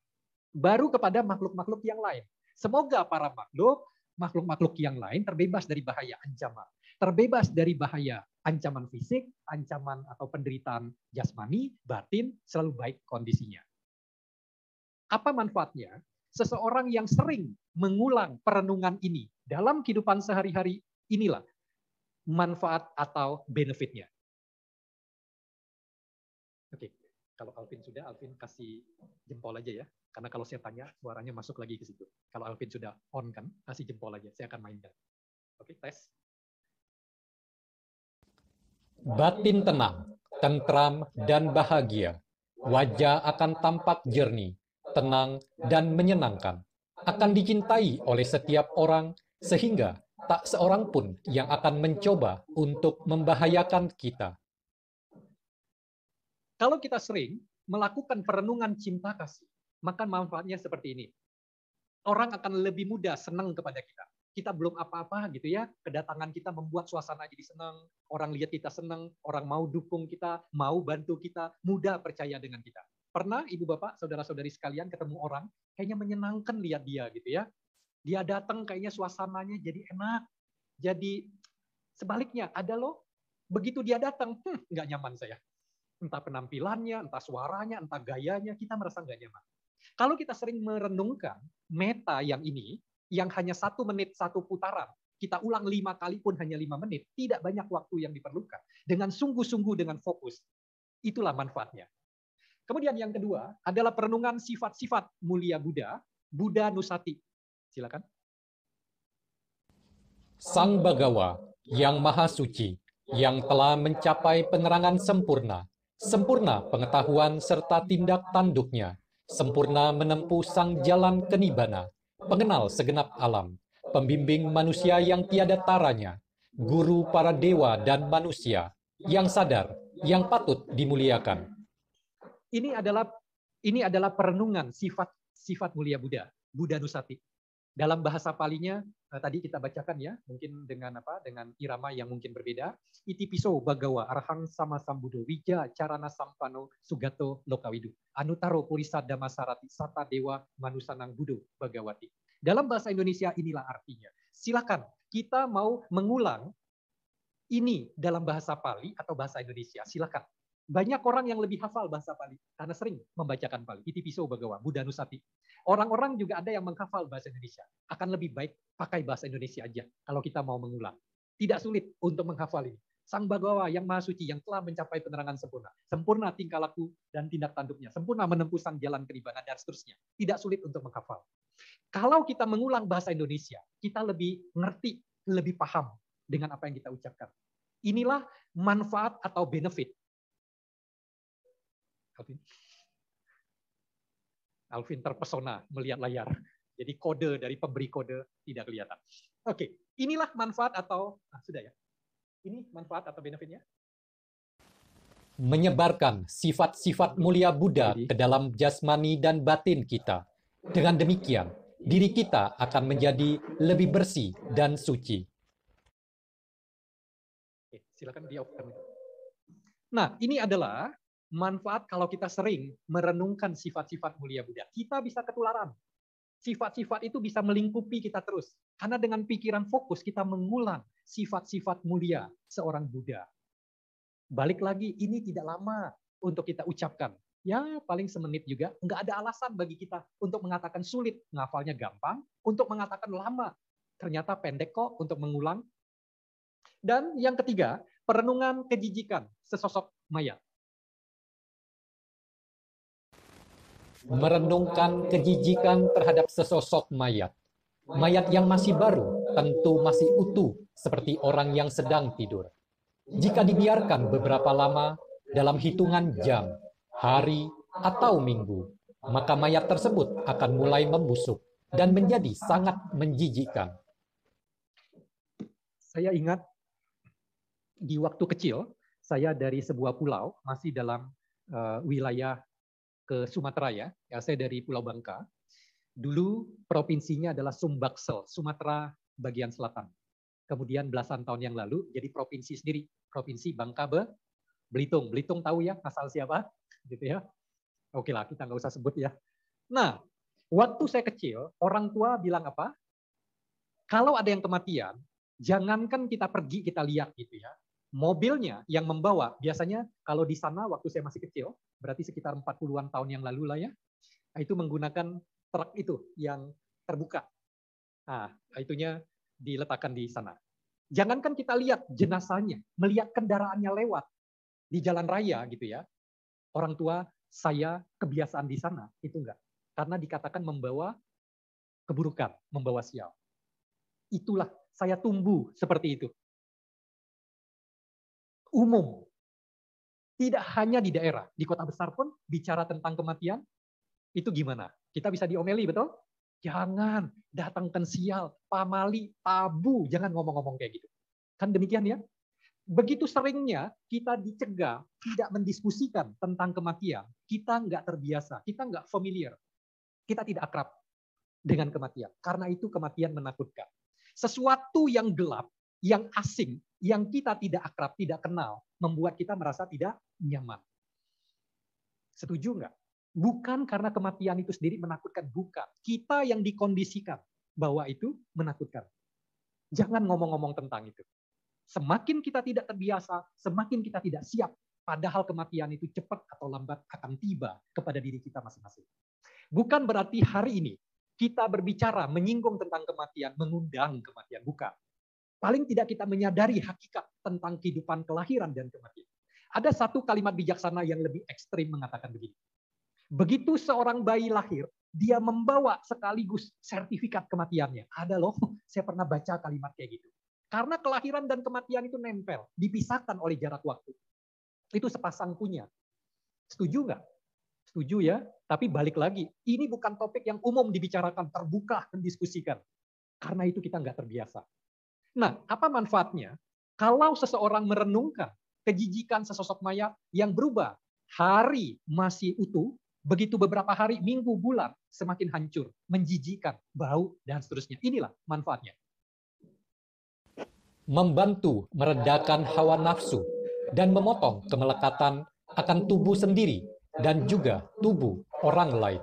Baru kepada makhluk-makhluk yang lain. Semoga para makhluk, makhluk-makhluk yang lain terbebas dari bahaya ancaman. Terbebas dari bahaya ancaman fisik, ancaman atau penderitaan jasmani, batin, selalu baik kondisinya. Apa manfaatnya? Seseorang yang sering mengulang perenungan ini dalam kehidupan sehari-hari inilah manfaat atau benefitnya. Oke, kalau Alvin sudah, Alvin kasih jempol aja ya. Karena kalau saya tanya, suaranya masuk lagi ke situ. Kalau Alvin sudah on kan, kasih jempol aja. Saya akan mainkan. Oke, tes. Batin tenang, tentram, dan bahagia. Wajah akan tampak jernih, tenang, dan menyenangkan. Akan dicintai oleh setiap orang, sehingga tak seorang pun yang akan mencoba untuk membahayakan kita. Kalau kita sering melakukan perenungan cinta kasih, maka manfaatnya seperti ini. Orang akan lebih mudah senang kepada kita. Kita belum apa-apa gitu ya, kedatangan kita membuat suasana jadi senang, orang lihat kita senang, orang mau dukung kita, mau bantu kita, mudah percaya dengan kita. Pernah ibu bapak, saudara-saudari sekalian ketemu orang, kayaknya menyenangkan lihat dia gitu ya. Dia datang kayaknya suasananya jadi enak. Jadi sebaliknya ada loh, begitu dia datang, hmm, nggak nyaman saya entah penampilannya, entah suaranya, entah gayanya, kita merasa nggak nyaman. Kalau kita sering merenungkan meta yang ini, yang hanya satu menit satu putaran, kita ulang lima kali pun hanya lima menit, tidak banyak waktu yang diperlukan. Dengan sungguh-sungguh, dengan fokus. Itulah manfaatnya. Kemudian yang kedua adalah perenungan sifat-sifat mulia Buddha, Buddha Nusati. Silakan. Sang Bagawa yang Maha Suci, yang telah mencapai penerangan sempurna, sempurna pengetahuan serta tindak tanduknya, sempurna menempuh sang jalan kenibana, pengenal segenap alam, pembimbing manusia yang tiada taranya, guru para dewa dan manusia, yang sadar, yang patut dimuliakan. Ini adalah ini adalah perenungan sifat sifat mulia Buddha, Buddha Nusati. Dalam bahasa palinya eh, tadi kita bacakan ya, mungkin dengan apa? Dengan irama yang mungkin berbeda. Iti piso bagawa arhang sama sambudo wija carana sampano sugato lokawidu. Anutaro purisa damasarati sata dewa manusanang budo bagawati. Dalam bahasa Indonesia inilah artinya. Silakan kita mau mengulang ini dalam bahasa Pali atau bahasa Indonesia. Silakan. Banyak orang yang lebih hafal bahasa Pali karena sering membacakan Pali. Iti piso bagawa, Buddha Nusati. Orang-orang juga ada yang menghafal bahasa Indonesia. Akan lebih baik pakai bahasa Indonesia aja kalau kita mau mengulang. Tidak sulit untuk menghafal ini. Sang Bagawa yang Maha Suci yang telah mencapai penerangan sempurna. Sempurna tingkah laku dan tindak tanduknya. Sempurna menempuh sang jalan keribanan dan seterusnya. Tidak sulit untuk menghafal. Kalau kita mengulang bahasa Indonesia, kita lebih ngerti, lebih paham dengan apa yang kita ucapkan. Inilah manfaat atau benefit. Alvin terpesona melihat layar. Jadi kode dari pemberi kode tidak kelihatan. Oke, inilah manfaat atau ah, sudah ya. Ini manfaat atau benefitnya? Menyebarkan sifat-sifat mulia Buddha ke dalam jasmani dan batin kita. Dengan demikian, diri kita akan menjadi lebih bersih dan suci. Oke, silakan di Nah, ini adalah manfaat kalau kita sering merenungkan sifat-sifat mulia Buddha. Kita bisa ketularan. Sifat-sifat itu bisa melingkupi kita terus. Karena dengan pikiran fokus kita mengulang sifat-sifat mulia seorang Buddha. Balik lagi, ini tidak lama untuk kita ucapkan. Ya, paling semenit juga. Nggak ada alasan bagi kita untuk mengatakan sulit. Ngafalnya gampang. Untuk mengatakan lama. Ternyata pendek kok untuk mengulang. Dan yang ketiga, perenungan kejijikan sesosok mayat. Merenungkan kejijikan terhadap sesosok mayat. Mayat yang masih baru tentu masih utuh seperti orang yang sedang tidur. Jika dibiarkan beberapa lama dalam hitungan jam, hari, atau minggu, maka mayat tersebut akan mulai membusuk dan menjadi sangat menjijikkan. Saya ingat di waktu kecil saya dari sebuah pulau masih dalam uh, wilayah ke Sumatera ya. ya. Saya dari Pulau Bangka. Dulu provinsinya adalah Sumbaksel, Sumatera bagian selatan. Kemudian belasan tahun yang lalu jadi provinsi sendiri, provinsi Bangka Be, Belitung. Belitung tahu ya asal siapa? Gitu ya. Oke lah, kita nggak usah sebut ya. Nah, waktu saya kecil, orang tua bilang apa? Kalau ada yang kematian, jangankan kita pergi kita lihat gitu ya. Mobilnya yang membawa, biasanya kalau di sana waktu saya masih kecil, berarti sekitar 40-an tahun yang lalu lah ya, itu menggunakan truk itu yang terbuka. Nah, itunya diletakkan di sana. Jangankan kita lihat jenazahnya, melihat kendaraannya lewat di jalan raya gitu ya. Orang tua saya kebiasaan di sana, itu enggak. Karena dikatakan membawa keburukan, membawa sial. Itulah saya tumbuh seperti itu. Umum. Tidak hanya di daerah, di kota besar pun bicara tentang kematian, itu gimana? Kita bisa diomeli, betul? Jangan datangkan sial, pamali, tabu, jangan ngomong-ngomong kayak gitu. Kan demikian ya? Begitu seringnya kita dicegah, tidak mendiskusikan tentang kematian, kita nggak terbiasa, kita nggak familiar, kita tidak akrab dengan kematian. Karena itu kematian menakutkan. Sesuatu yang gelap, yang asing, yang kita tidak akrab, tidak kenal, membuat kita merasa tidak nyaman. Setuju nggak? Bukan karena kematian itu sendiri menakutkan, bukan. Kita yang dikondisikan bahwa itu menakutkan. Jangan ngomong-ngomong tentang itu. Semakin kita tidak terbiasa, semakin kita tidak siap. Padahal kematian itu cepat atau lambat akan tiba kepada diri kita masing-masing. Bukan berarti hari ini kita berbicara menyinggung tentang kematian, mengundang kematian, bukan. Paling tidak kita menyadari hakikat tentang kehidupan kelahiran dan kematian. Ada satu kalimat bijaksana yang lebih ekstrim mengatakan begini. Begitu seorang bayi lahir, dia membawa sekaligus sertifikat kematiannya. Ada loh, saya pernah baca kalimat kayak gitu. Karena kelahiran dan kematian itu nempel, dipisahkan oleh jarak waktu. Itu sepasang punya. Setuju nggak? Setuju ya? Tapi balik lagi, ini bukan topik yang umum dibicarakan, terbuka, dan diskusikan. Karena itu kita nggak terbiasa. Nah, apa manfaatnya? Kalau seseorang merenungkan kejijikan sesosok mayat yang berubah, hari masih utuh, begitu beberapa hari, minggu, bulan, semakin hancur, menjijikan, bau, dan seterusnya. Inilah manfaatnya. Membantu meredakan hawa nafsu dan memotong kemelekatan akan tubuh sendiri dan juga tubuh orang lain.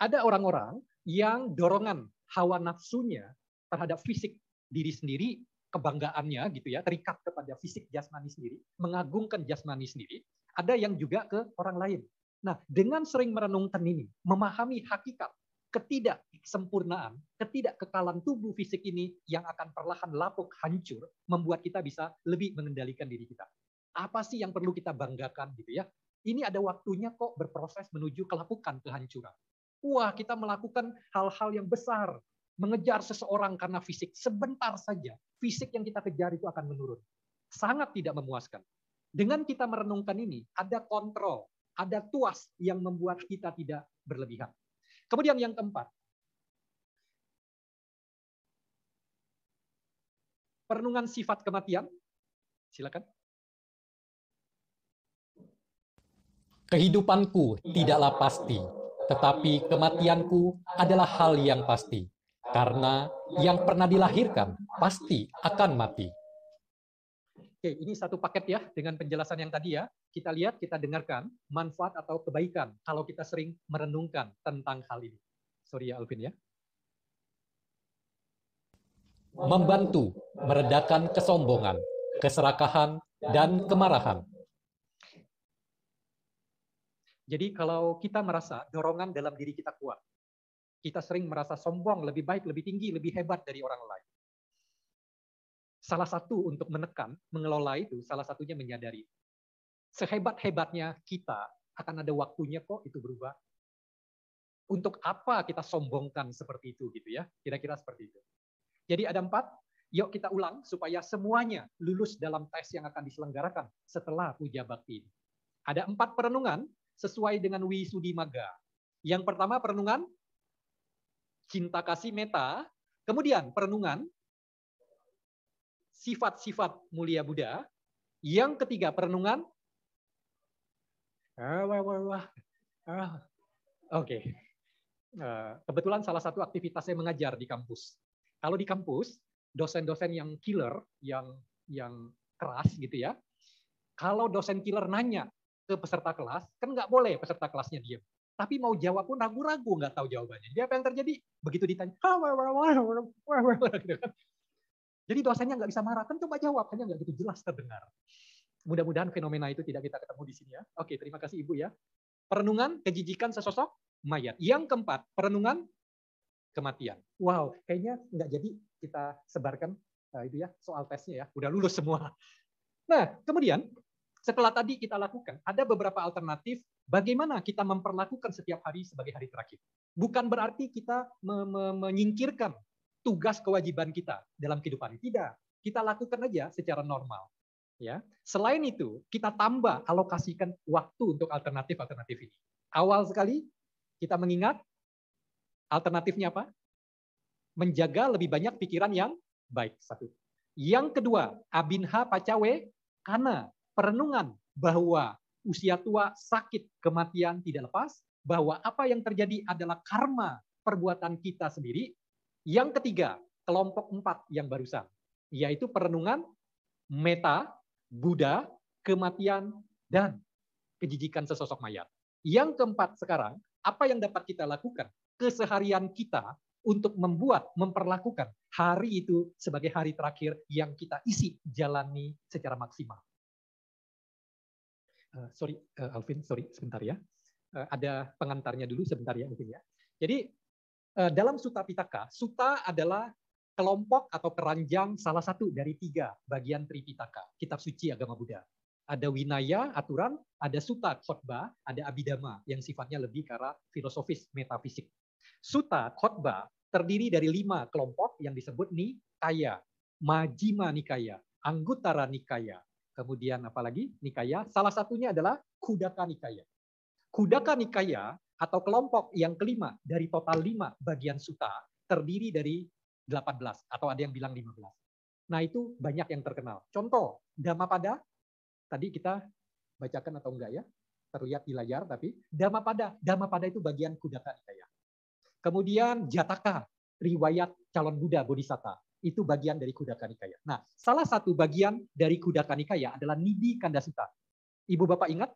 Ada orang-orang yang dorongan hawa nafsunya terhadap fisik diri sendiri, kebanggaannya gitu ya, terikat kepada fisik jasmani sendiri, mengagungkan jasmani sendiri. Ada yang juga ke orang lain. Nah, dengan sering merenungkan ini, memahami hakikat ketidaksempurnaan, ketidakkekalan tubuh fisik ini yang akan perlahan lapuk hancur, membuat kita bisa lebih mengendalikan diri kita. Apa sih yang perlu kita banggakan gitu ya? Ini ada waktunya kok berproses menuju kelapukan kehancuran. Wah, kita melakukan hal-hal yang besar, mengejar seseorang karena fisik sebentar saja, fisik yang kita kejar itu akan menurun. Sangat tidak memuaskan. Dengan kita merenungkan ini, ada kontrol, ada tuas yang membuat kita tidak berlebihan. Kemudian yang keempat, perenungan sifat kematian. Silakan. Kehidupanku tidaklah pasti, tetapi kematianku adalah hal yang pasti. Karena yang pernah dilahirkan pasti akan mati. Oke, ini satu paket ya dengan penjelasan yang tadi ya. Kita lihat, kita dengarkan manfaat atau kebaikan kalau kita sering merenungkan tentang hal ini. Sorry ya Alvin ya. Membantu meredakan kesombongan, keserakahan, dan kemarahan jadi kalau kita merasa dorongan dalam diri kita kuat, kita sering merasa sombong, lebih baik, lebih tinggi, lebih hebat dari orang lain. Salah satu untuk menekan, mengelola itu, salah satunya menyadari. Sehebat-hebatnya kita, akan ada waktunya kok itu berubah. Untuk apa kita sombongkan seperti itu gitu ya? Kira-kira seperti itu. Jadi ada empat, yuk kita ulang supaya semuanya lulus dalam tes yang akan diselenggarakan setelah puja bakti. Ada empat perenungan sesuai dengan Wisudi Maga. Yang pertama perenungan cinta kasih meta, kemudian perenungan sifat-sifat mulia Buddha. Yang ketiga, perenungan. Ah, wah, wah, wah. Ah, Oke. Eh, kebetulan salah satu aktivitas saya mengajar di kampus. Kalau di kampus, dosen-dosen yang killer, yang yang keras gitu ya. Kalau dosen killer nanya ke peserta kelas, kan nggak boleh peserta kelasnya diam. Tapi mau jawab pun ragu-ragu nggak tahu jawabannya. Jadi apa yang terjadi? Begitu ditanya, gitu kan. jadi dosennya nggak bisa marah, kan coba jawab, hanya nggak gitu jelas terdengar. Mudah-mudahan fenomena itu tidak kita ketemu di sini ya. Oke, terima kasih Ibu ya. Perenungan, kejijikan sesosok mayat. Yang keempat, perenungan kematian. Wow, kayaknya nggak jadi kita sebarkan uh, itu ya soal tesnya ya. Udah lulus semua. Nah, kemudian setelah tadi kita lakukan, ada beberapa alternatif bagaimana kita memperlakukan setiap hari sebagai hari terakhir. Bukan berarti kita me me menyingkirkan tugas kewajiban kita dalam kehidupan. Tidak, kita lakukan aja secara normal. Ya, selain itu kita tambah alokasikan waktu untuk alternatif-alternatif ini. Awal sekali kita mengingat Alternatifnya apa? Menjaga lebih banyak pikiran yang baik. Satu. Yang kedua, abinha pacawe karena perenungan bahwa usia tua, sakit, kematian tidak lepas, bahwa apa yang terjadi adalah karma perbuatan kita sendiri. Yang ketiga, kelompok empat yang barusan, yaitu perenungan meta, Buddha, kematian, dan kejijikan sesosok mayat. Yang keempat sekarang, apa yang dapat kita lakukan keseharian kita untuk membuat, memperlakukan hari itu sebagai hari terakhir yang kita isi, jalani secara maksimal. Uh, sorry, uh, Alvin, sorry, sebentar ya. Uh, ada pengantarnya dulu sebentar ya mungkin ya. Jadi uh, dalam Sutta Pitaka, Sutta adalah kelompok atau keranjang salah satu dari tiga bagian Tripitaka, kitab suci agama Buddha. Ada winaya, aturan, ada sutta, khotbah, ada abidama yang sifatnya lebih arah filosofis, metafisik. Suta khotbah terdiri dari lima kelompok yang disebut Nikaya, Majima Nikaya, Anggutara Nikaya, kemudian apalagi Nikaya, salah satunya adalah Kudaka Nikaya. Kudaka Nikaya atau kelompok yang kelima dari total lima bagian suta terdiri dari 18 atau ada yang bilang 15. Nah itu banyak yang terkenal. Contoh, Dhammapada, tadi kita bacakan atau enggak ya, terlihat di layar tapi Dhammapada, Dhammapada itu bagian Kudaka Nikaya. Kemudian Jataka, riwayat calon Buddha Bodhisatta. Itu bagian dari Kudaka Nikaya. Nah, salah satu bagian dari Kudaka Nikaya adalah Nidi Kandasuta. Ibu Bapak ingat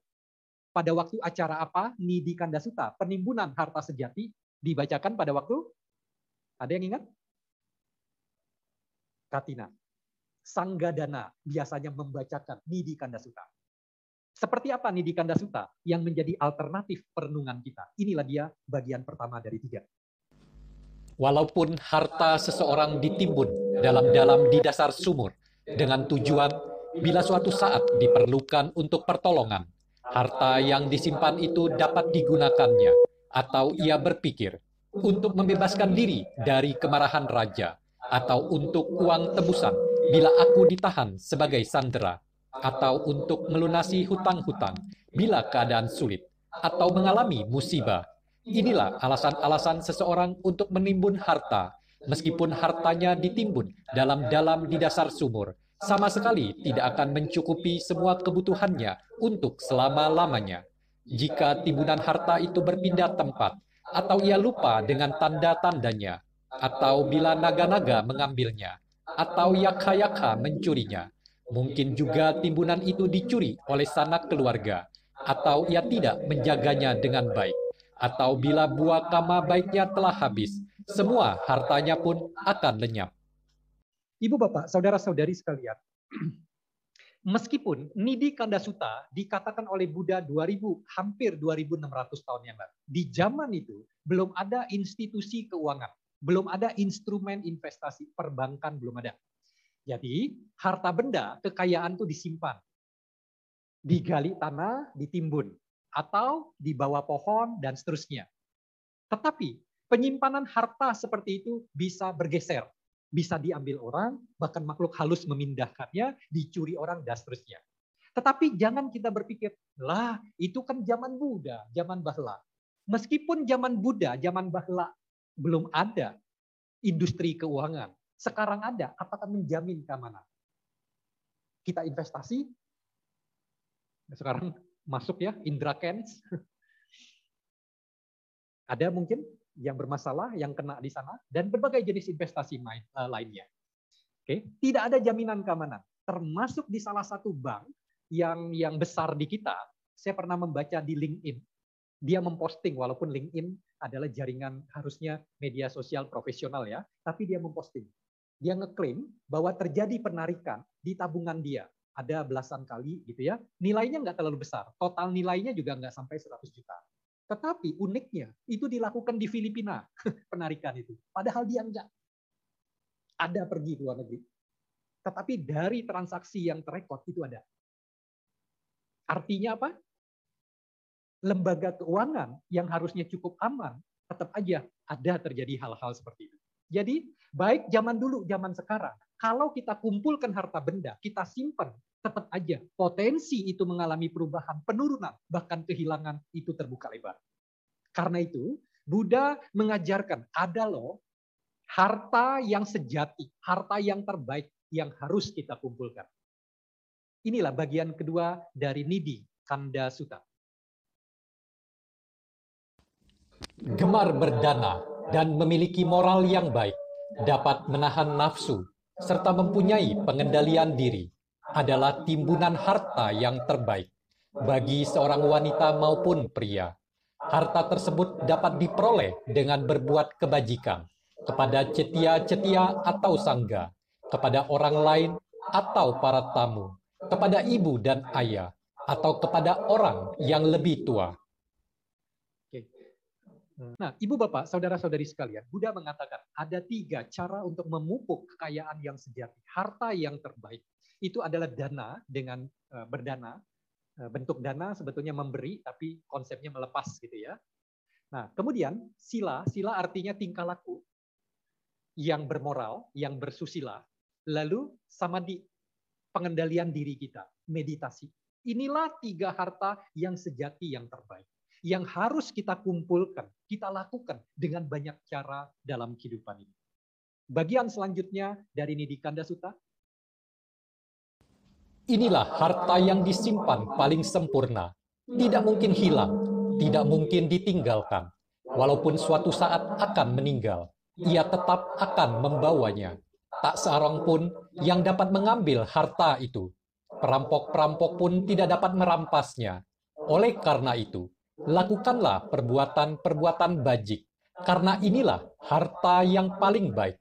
pada waktu acara apa Nidi Kandasuta, penimbunan harta sejati dibacakan pada waktu ada yang ingat? Katina. Sanggadana biasanya membacakan Nidi Kandasuta. Seperti apa nih di Kanda Suta yang menjadi alternatif perenungan kita? Inilah dia bagian pertama dari tiga. Walaupun harta seseorang ditimbun dalam-dalam di dasar sumur dengan tujuan bila suatu saat diperlukan untuk pertolongan, harta yang disimpan itu dapat digunakannya atau ia berpikir untuk membebaskan diri dari kemarahan raja atau untuk uang tebusan bila aku ditahan sebagai sandera atau untuk melunasi hutang-hutang bila keadaan sulit atau mengalami musibah. Inilah alasan-alasan seseorang untuk menimbun harta, meskipun hartanya ditimbun dalam-dalam di dasar sumur, sama sekali tidak akan mencukupi semua kebutuhannya untuk selama-lamanya. Jika timbunan harta itu berpindah tempat, atau ia lupa dengan tanda-tandanya, atau bila naga-naga mengambilnya, atau yaka-yaka mencurinya, Mungkin juga timbunan itu dicuri oleh sanak keluarga, atau ia tidak menjaganya dengan baik. Atau bila buah kama baiknya telah habis, semua hartanya pun akan lenyap. Ibu bapak, saudara-saudari sekalian, meskipun Nidi Kandasuta dikatakan oleh Buddha 2000 hampir 2600 tahun yang lalu. Di zaman itu belum ada institusi keuangan, belum ada instrumen investasi perbankan belum ada. Jadi harta benda, kekayaan itu disimpan. Digali tanah, ditimbun. Atau di bawah pohon, dan seterusnya. Tetapi penyimpanan harta seperti itu bisa bergeser. Bisa diambil orang, bahkan makhluk halus memindahkannya, dicuri orang, dan seterusnya. Tetapi jangan kita berpikir, lah itu kan zaman Buddha, zaman Bahla. Meskipun zaman Buddha, zaman Bahla belum ada industri keuangan, sekarang ada, apakah menjamin keamanan? kita investasi. Sekarang masuk ya, Indra Kens. Ada mungkin yang bermasalah, yang kena di sana, dan berbagai jenis investasi eh, lainnya. Oke, tidak ada jaminan keamanan, termasuk di salah satu bank yang yang besar di kita. Saya pernah membaca di LinkedIn, dia memposting walaupun LinkedIn adalah jaringan harusnya media sosial profesional ya, tapi dia memposting. Dia ngeklaim bahwa terjadi penarikan di tabungan dia ada belasan kali gitu ya. Nilainya nggak terlalu besar, total nilainya juga nggak sampai 100 juta. Tetapi uniknya itu dilakukan di Filipina penarikan itu. Padahal dia enggak ada pergi ke luar negeri. Tetapi dari transaksi yang terekod itu ada. Artinya apa? lembaga keuangan yang harusnya cukup aman, tetap aja ada terjadi hal-hal seperti itu. Jadi, baik zaman dulu, zaman sekarang, kalau kita kumpulkan harta benda, kita simpan, tetap aja potensi itu mengalami perubahan, penurunan, bahkan kehilangan itu terbuka lebar. Karena itu, Buddha mengajarkan ada loh harta yang sejati, harta yang terbaik yang harus kita kumpulkan. Inilah bagian kedua dari Nidi Kanda Sutta. gemar berdana, dan memiliki moral yang baik, dapat menahan nafsu, serta mempunyai pengendalian diri, adalah timbunan harta yang terbaik bagi seorang wanita maupun pria. Harta tersebut dapat diperoleh dengan berbuat kebajikan kepada cetia-cetia atau sangga, kepada orang lain atau para tamu, kepada ibu dan ayah, atau kepada orang yang lebih tua. Nah, ibu bapak, saudara-saudari sekalian, Buddha mengatakan ada tiga cara untuk memupuk kekayaan yang sejati, harta yang terbaik. Itu adalah dana dengan uh, berdana, uh, bentuk dana sebetulnya memberi, tapi konsepnya melepas gitu ya. Nah, kemudian sila, sila artinya tingkah laku yang bermoral, yang bersusila. Lalu samadhi, pengendalian diri kita, meditasi. Inilah tiga harta yang sejati yang terbaik yang harus kita kumpulkan, kita lakukan dengan banyak cara dalam kehidupan ini. Bagian selanjutnya dari Nidikanda Sutta. Inilah harta yang disimpan paling sempurna, tidak mungkin hilang, tidak mungkin ditinggalkan. Walaupun suatu saat akan meninggal, ia tetap akan membawanya. Tak seorang pun yang dapat mengambil harta itu. Perampok-perampok pun tidak dapat merampasnya. Oleh karena itu, lakukanlah perbuatan-perbuatan bajik, karena inilah harta yang paling baik.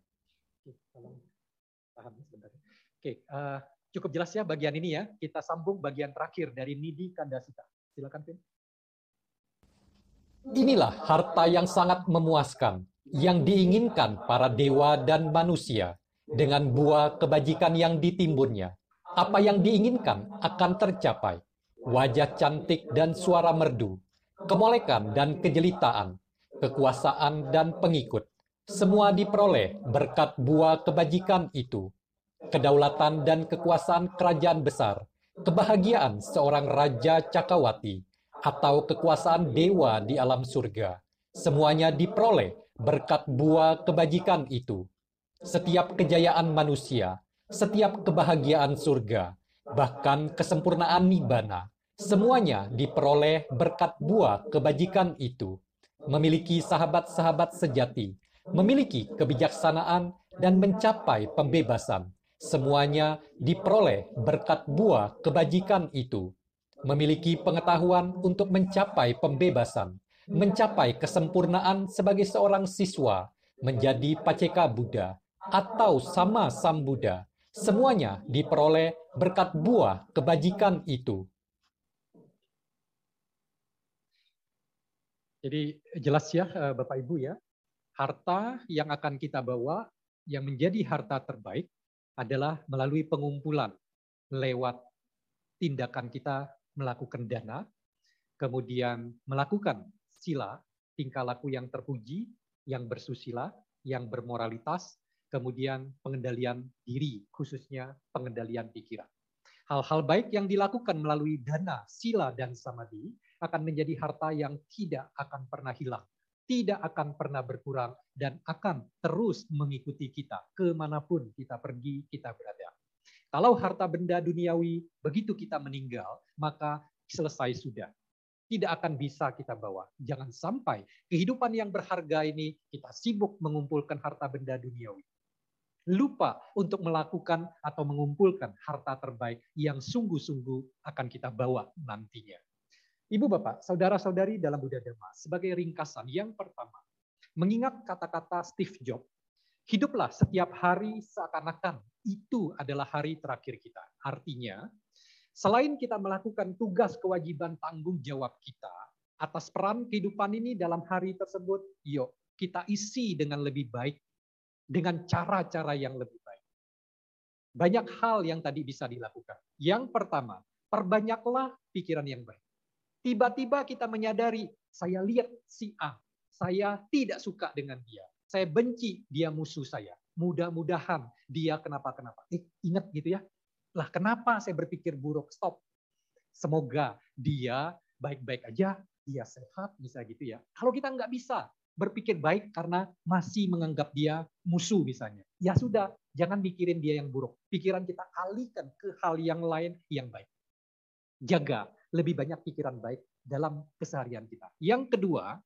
Oke, uh, cukup jelas ya bagian ini ya. Kita sambung bagian terakhir dari Nidi Kandasita. Silakan, Pin. Inilah harta yang sangat memuaskan, yang diinginkan para dewa dan manusia, dengan buah kebajikan yang ditimbunnya. Apa yang diinginkan akan tercapai. Wajah cantik dan suara merdu, kemolekan dan kejelitaan, kekuasaan dan pengikut, semua diperoleh berkat buah kebajikan itu. Kedaulatan dan kekuasaan kerajaan besar, kebahagiaan seorang raja cakawati, atau kekuasaan dewa di alam surga, semuanya diperoleh berkat buah kebajikan itu. Setiap kejayaan manusia, setiap kebahagiaan surga, bahkan kesempurnaan nibana, Semuanya diperoleh berkat buah kebajikan itu. Memiliki sahabat-sahabat sejati, memiliki kebijaksanaan, dan mencapai pembebasan. Semuanya diperoleh berkat buah kebajikan itu. Memiliki pengetahuan untuk mencapai pembebasan, mencapai kesempurnaan sebagai seorang siswa, menjadi paceka Buddha, atau sama Sam Buddha. Semuanya diperoleh berkat buah kebajikan itu. Jadi jelas ya eh, Bapak Ibu ya, harta yang akan kita bawa yang menjadi harta terbaik adalah melalui pengumpulan lewat tindakan kita melakukan dana, kemudian melakukan sila, tingkah laku yang terpuji, yang bersusila, yang bermoralitas, kemudian pengendalian diri, khususnya pengendalian pikiran. Hal-hal baik yang dilakukan melalui dana, sila, dan samadhi akan menjadi harta yang tidak akan pernah hilang, tidak akan pernah berkurang, dan akan terus mengikuti kita ke mana pun kita pergi, kita berada. Kalau harta benda duniawi, begitu kita meninggal, maka selesai sudah. Tidak akan bisa kita bawa. Jangan sampai kehidupan yang berharga ini kita sibuk mengumpulkan harta benda duniawi. Lupa untuk melakukan atau mengumpulkan harta terbaik yang sungguh-sungguh akan kita bawa nantinya. Ibu bapak, saudara-saudari dalam budaya Dharma, sebagai ringkasan yang pertama, mengingat kata-kata Steve Jobs, hiduplah setiap hari seakan-akan itu adalah hari terakhir kita. Artinya, selain kita melakukan tugas kewajiban tanggung jawab kita atas peran kehidupan ini dalam hari tersebut, yuk kita isi dengan lebih baik, dengan cara-cara yang lebih baik. Banyak hal yang tadi bisa dilakukan. Yang pertama, perbanyaklah pikiran yang baik. Tiba-tiba kita menyadari, saya lihat si A, saya tidak suka dengan dia. Saya benci dia musuh saya mudah-mudahan dia kenapa-kenapa. Eh, ingat gitu ya. Lah kenapa saya berpikir buruk? Stop. Semoga dia baik-baik aja, dia sehat, misalnya gitu ya. Kalau kita nggak bisa berpikir baik karena masih menganggap dia musuh misalnya. Ya sudah, jangan mikirin dia yang buruk. Pikiran kita alihkan ke hal yang lain yang baik. Jaga lebih banyak pikiran baik dalam keseharian kita. Yang kedua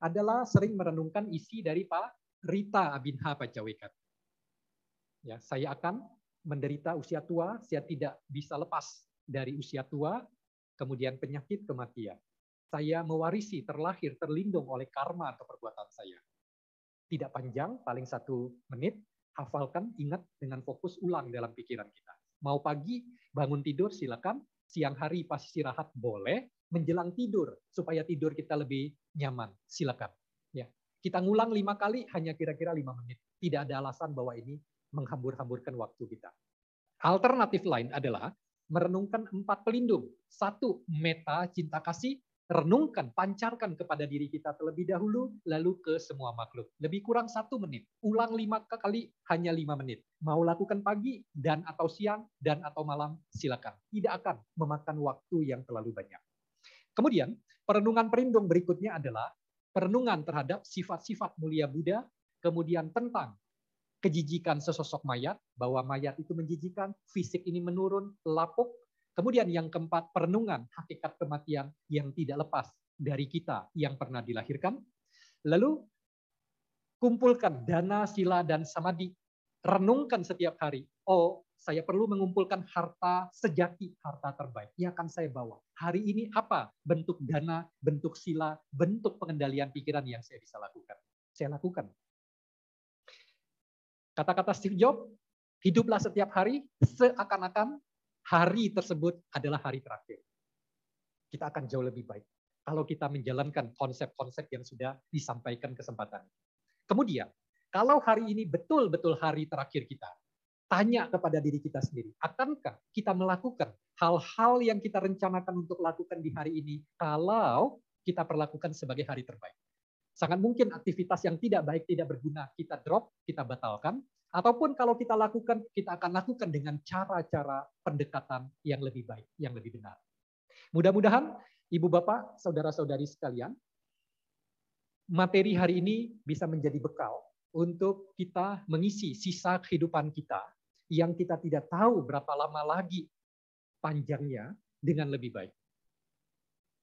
adalah sering merenungkan isi dari Pak Rita Abinha Pacawekat. Ya, saya akan menderita usia tua, saya tidak bisa lepas dari usia tua, kemudian penyakit kematian. Saya mewarisi, terlahir, terlindung oleh karma atau perbuatan saya. Tidak panjang, paling satu menit, hafalkan, ingat dengan fokus ulang dalam pikiran kita. Mau pagi, bangun tidur, silakan. Siang hari pas istirahat boleh. Menjelang tidur, supaya tidur kita lebih nyaman, silakan. Ya, kita ngulang lima kali, hanya kira-kira lima menit. Tidak ada alasan bahwa ini menghambur-hamburkan waktu kita. Alternatif lain adalah merenungkan empat pelindung. Satu, meta cinta kasih, renungkan, pancarkan kepada diri kita terlebih dahulu, lalu ke semua makhluk. Lebih kurang satu menit. Ulang lima kali, hanya lima menit. Mau lakukan pagi, dan atau siang, dan atau malam, silakan. Tidak akan memakan waktu yang terlalu banyak. Kemudian, perenungan pelindung berikutnya adalah perenungan terhadap sifat-sifat mulia Buddha, kemudian tentang kejijikan sesosok mayat, bahwa mayat itu menjijikan, fisik ini menurun, lapuk. Kemudian yang keempat, perenungan hakikat kematian yang tidak lepas dari kita yang pernah dilahirkan. Lalu kumpulkan dana, sila, dan samadhi. Renungkan setiap hari. Oh, saya perlu mengumpulkan harta sejati, harta terbaik yang akan saya bawa. Hari ini apa bentuk dana, bentuk sila, bentuk pengendalian pikiran yang saya bisa lakukan? Saya lakukan Kata-kata Steve Jobs, hiduplah setiap hari seakan-akan hari tersebut adalah hari terakhir. Kita akan jauh lebih baik kalau kita menjalankan konsep-konsep yang sudah disampaikan kesempatan. Kemudian, kalau hari ini betul-betul hari terakhir kita, tanya kepada diri kita sendiri, akankah kita melakukan hal-hal yang kita rencanakan untuk lakukan di hari ini kalau kita perlakukan sebagai hari terbaik? Sangat mungkin aktivitas yang tidak baik, tidak berguna, kita drop, kita batalkan. Ataupun kalau kita lakukan, kita akan lakukan dengan cara-cara pendekatan yang lebih baik, yang lebih benar. Mudah-mudahan Ibu Bapak, Saudara-saudari sekalian, materi hari ini bisa menjadi bekal untuk kita mengisi sisa kehidupan kita yang kita tidak tahu berapa lama lagi panjangnya dengan lebih baik.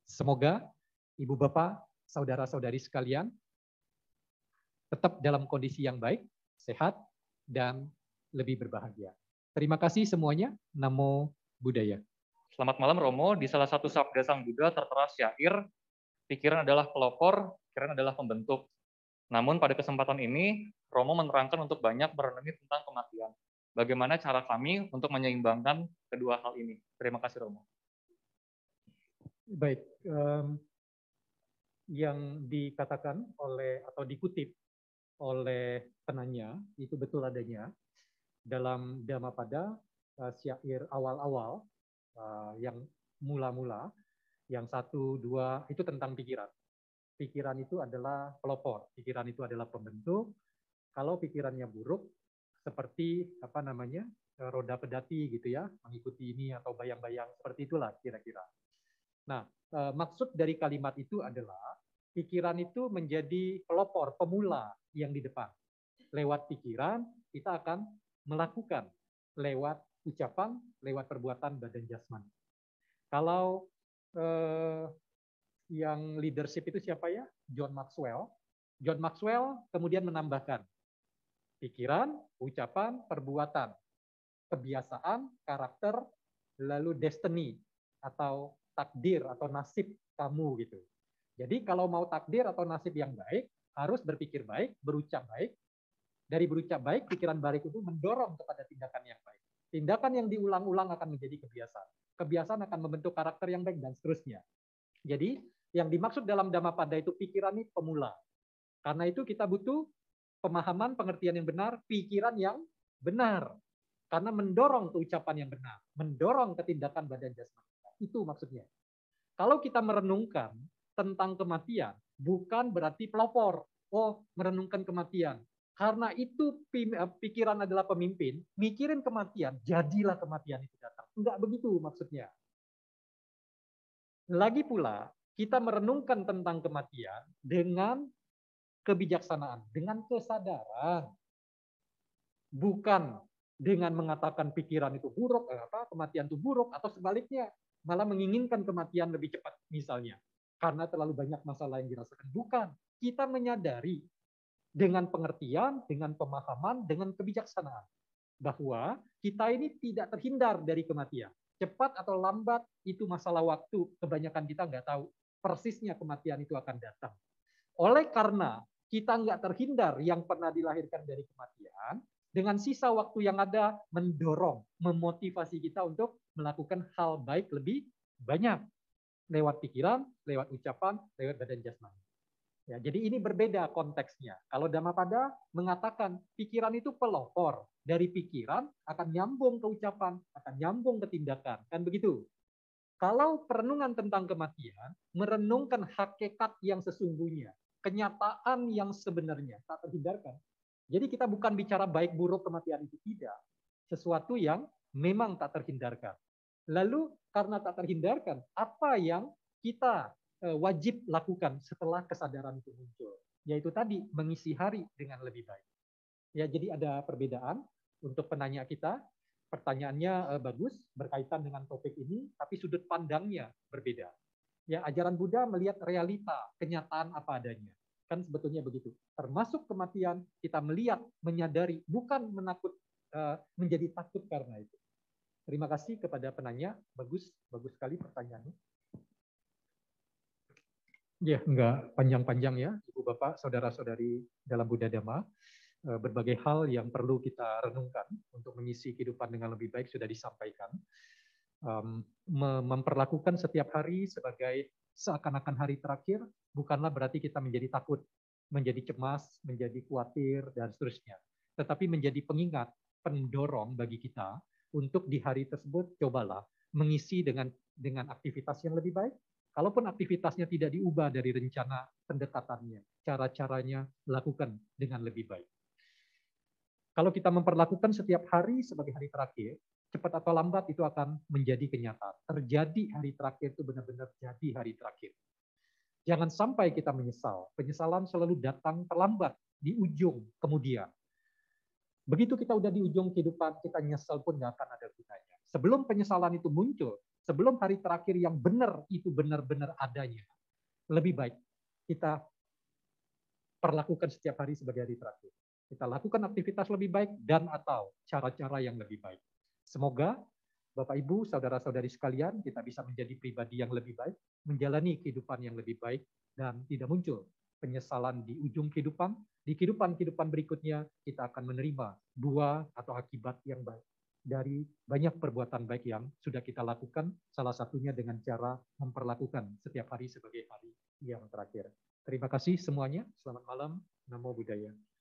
Semoga Ibu Bapak saudara-saudari sekalian tetap dalam kondisi yang baik, sehat, dan lebih berbahagia. Terima kasih semuanya. Namo Buddhaya. Selamat malam Romo. Di salah satu sabda Sang Buddha tertera syair, pikiran adalah pelopor, pikiran adalah pembentuk. Namun pada kesempatan ini, Romo menerangkan untuk banyak merenungi tentang kematian. Bagaimana cara kami untuk menyeimbangkan kedua hal ini? Terima kasih Romo. Baik, um, yang dikatakan oleh atau dikutip oleh penanya itu betul adanya dalam Dhammapada uh, syair awal-awal uh, yang mula-mula yang satu dua itu tentang pikiran. Pikiran itu adalah pelopor, pikiran itu adalah pembentuk. Kalau pikirannya buruk seperti apa namanya roda pedati gitu ya, mengikuti ini atau bayang-bayang seperti itulah kira-kira. Nah, eh, maksud dari kalimat itu adalah pikiran itu menjadi pelopor, pemula yang di depan. Lewat pikiran kita akan melakukan, lewat ucapan, lewat perbuatan badan jasmani. Kalau eh, yang leadership itu siapa ya? John Maxwell. John Maxwell kemudian menambahkan pikiran, ucapan, perbuatan, kebiasaan, karakter, lalu destiny atau takdir atau nasib kamu gitu. Jadi kalau mau takdir atau nasib yang baik, harus berpikir baik, berucap baik. Dari berucap baik, pikiran baik itu mendorong kepada tindakan yang baik. Tindakan yang diulang-ulang akan menjadi kebiasaan. Kebiasaan akan membentuk karakter yang baik dan seterusnya. Jadi yang dimaksud dalam Dhammapada itu pikiran ini pemula. Karena itu kita butuh pemahaman, pengertian yang benar, pikiran yang benar. Karena mendorong keucapan yang benar, mendorong ketindakan badan jasmani. Itu maksudnya. Kalau kita merenungkan tentang kematian, bukan berarti pelopor. Oh, merenungkan kematian. Karena itu eh, pikiran adalah pemimpin, mikirin kematian, jadilah kematian itu datang. Enggak begitu maksudnya. Lagi pula, kita merenungkan tentang kematian dengan kebijaksanaan, dengan kesadaran. Bukan dengan mengatakan pikiran itu buruk, eh, apa kematian itu buruk atau sebaliknya, malah menginginkan kematian lebih cepat misalnya. Karena terlalu banyak masalah yang dirasakan. Bukan, kita menyadari dengan pengertian, dengan pemahaman, dengan kebijaksanaan bahwa kita ini tidak terhindar dari kematian. Cepat atau lambat itu masalah waktu. Kebanyakan kita nggak tahu persisnya kematian itu akan datang. Oleh karena kita nggak terhindar yang pernah dilahirkan dari kematian, dengan sisa waktu yang ada mendorong, memotivasi kita untuk melakukan hal baik lebih banyak lewat pikiran, lewat ucapan, lewat badan jasmani. Ya, jadi ini berbeda konteksnya. Kalau Dhammapada mengatakan pikiran itu pelopor, dari pikiran akan nyambung ke ucapan, akan nyambung ke tindakan, kan begitu? Kalau perenungan tentang kematian, merenungkan hakikat yang sesungguhnya, kenyataan yang sebenarnya, tak terhindarkan. Jadi kita bukan bicara baik buruk kematian itu tidak. Sesuatu yang memang tak terhindarkan. Lalu karena tak terhindarkan, apa yang kita e, wajib lakukan setelah kesadaran itu muncul? Yaitu tadi mengisi hari dengan lebih baik. Ya, jadi ada perbedaan untuk penanya kita pertanyaannya uh, bagus berkaitan dengan topik ini, tapi sudut pandangnya berbeda. Ya, ajaran Buddha melihat realita, kenyataan apa adanya. Kan sebetulnya begitu. Termasuk kematian, kita melihat, menyadari, bukan menakut uh, menjadi takut karena itu. Terima kasih kepada penanya. Bagus, bagus sekali pertanyaannya. Ya, enggak panjang-panjang ya, Ibu Bapak, saudara-saudari dalam Buddha Dhamma. Eh, berbagai hal yang perlu kita renungkan untuk mengisi kehidupan dengan lebih baik sudah disampaikan. memperlakukan setiap hari sebagai seakan-akan hari terakhir bukanlah berarti kita menjadi takut, menjadi cemas, menjadi khawatir, dan seterusnya. Tetapi menjadi pengingat, pendorong bagi kita untuk di hari tersebut cobalah mengisi dengan dengan aktivitas yang lebih baik. Kalaupun aktivitasnya tidak diubah dari rencana pendekatannya, cara-caranya lakukan dengan lebih baik. Kalau kita memperlakukan setiap hari sebagai hari terakhir, cepat atau lambat itu akan menjadi kenyataan. Terjadi hari terakhir itu benar-benar jadi hari terakhir. Jangan sampai kita menyesal. Penyesalan selalu datang terlambat di ujung kemudian. Begitu kita udah di ujung kehidupan, kita nyesal pun nggak akan ada gunanya. Sebelum penyesalan itu muncul, sebelum hari terakhir yang benar itu benar-benar adanya, lebih baik kita perlakukan setiap hari sebagai hari terakhir. Kita lakukan aktivitas lebih baik dan atau cara-cara yang lebih baik. Semoga Bapak Ibu, saudara-saudari sekalian, kita bisa menjadi pribadi yang lebih baik, menjalani kehidupan yang lebih baik, dan tidak muncul penyesalan di ujung kehidupan. Di kehidupan-kehidupan berikutnya, kita akan menerima buah atau akibat yang baik dari banyak perbuatan baik yang sudah kita lakukan, salah satunya dengan cara memperlakukan setiap hari sebagai hari yang terakhir. Terima kasih semuanya. Selamat malam. Namo Buddhaya.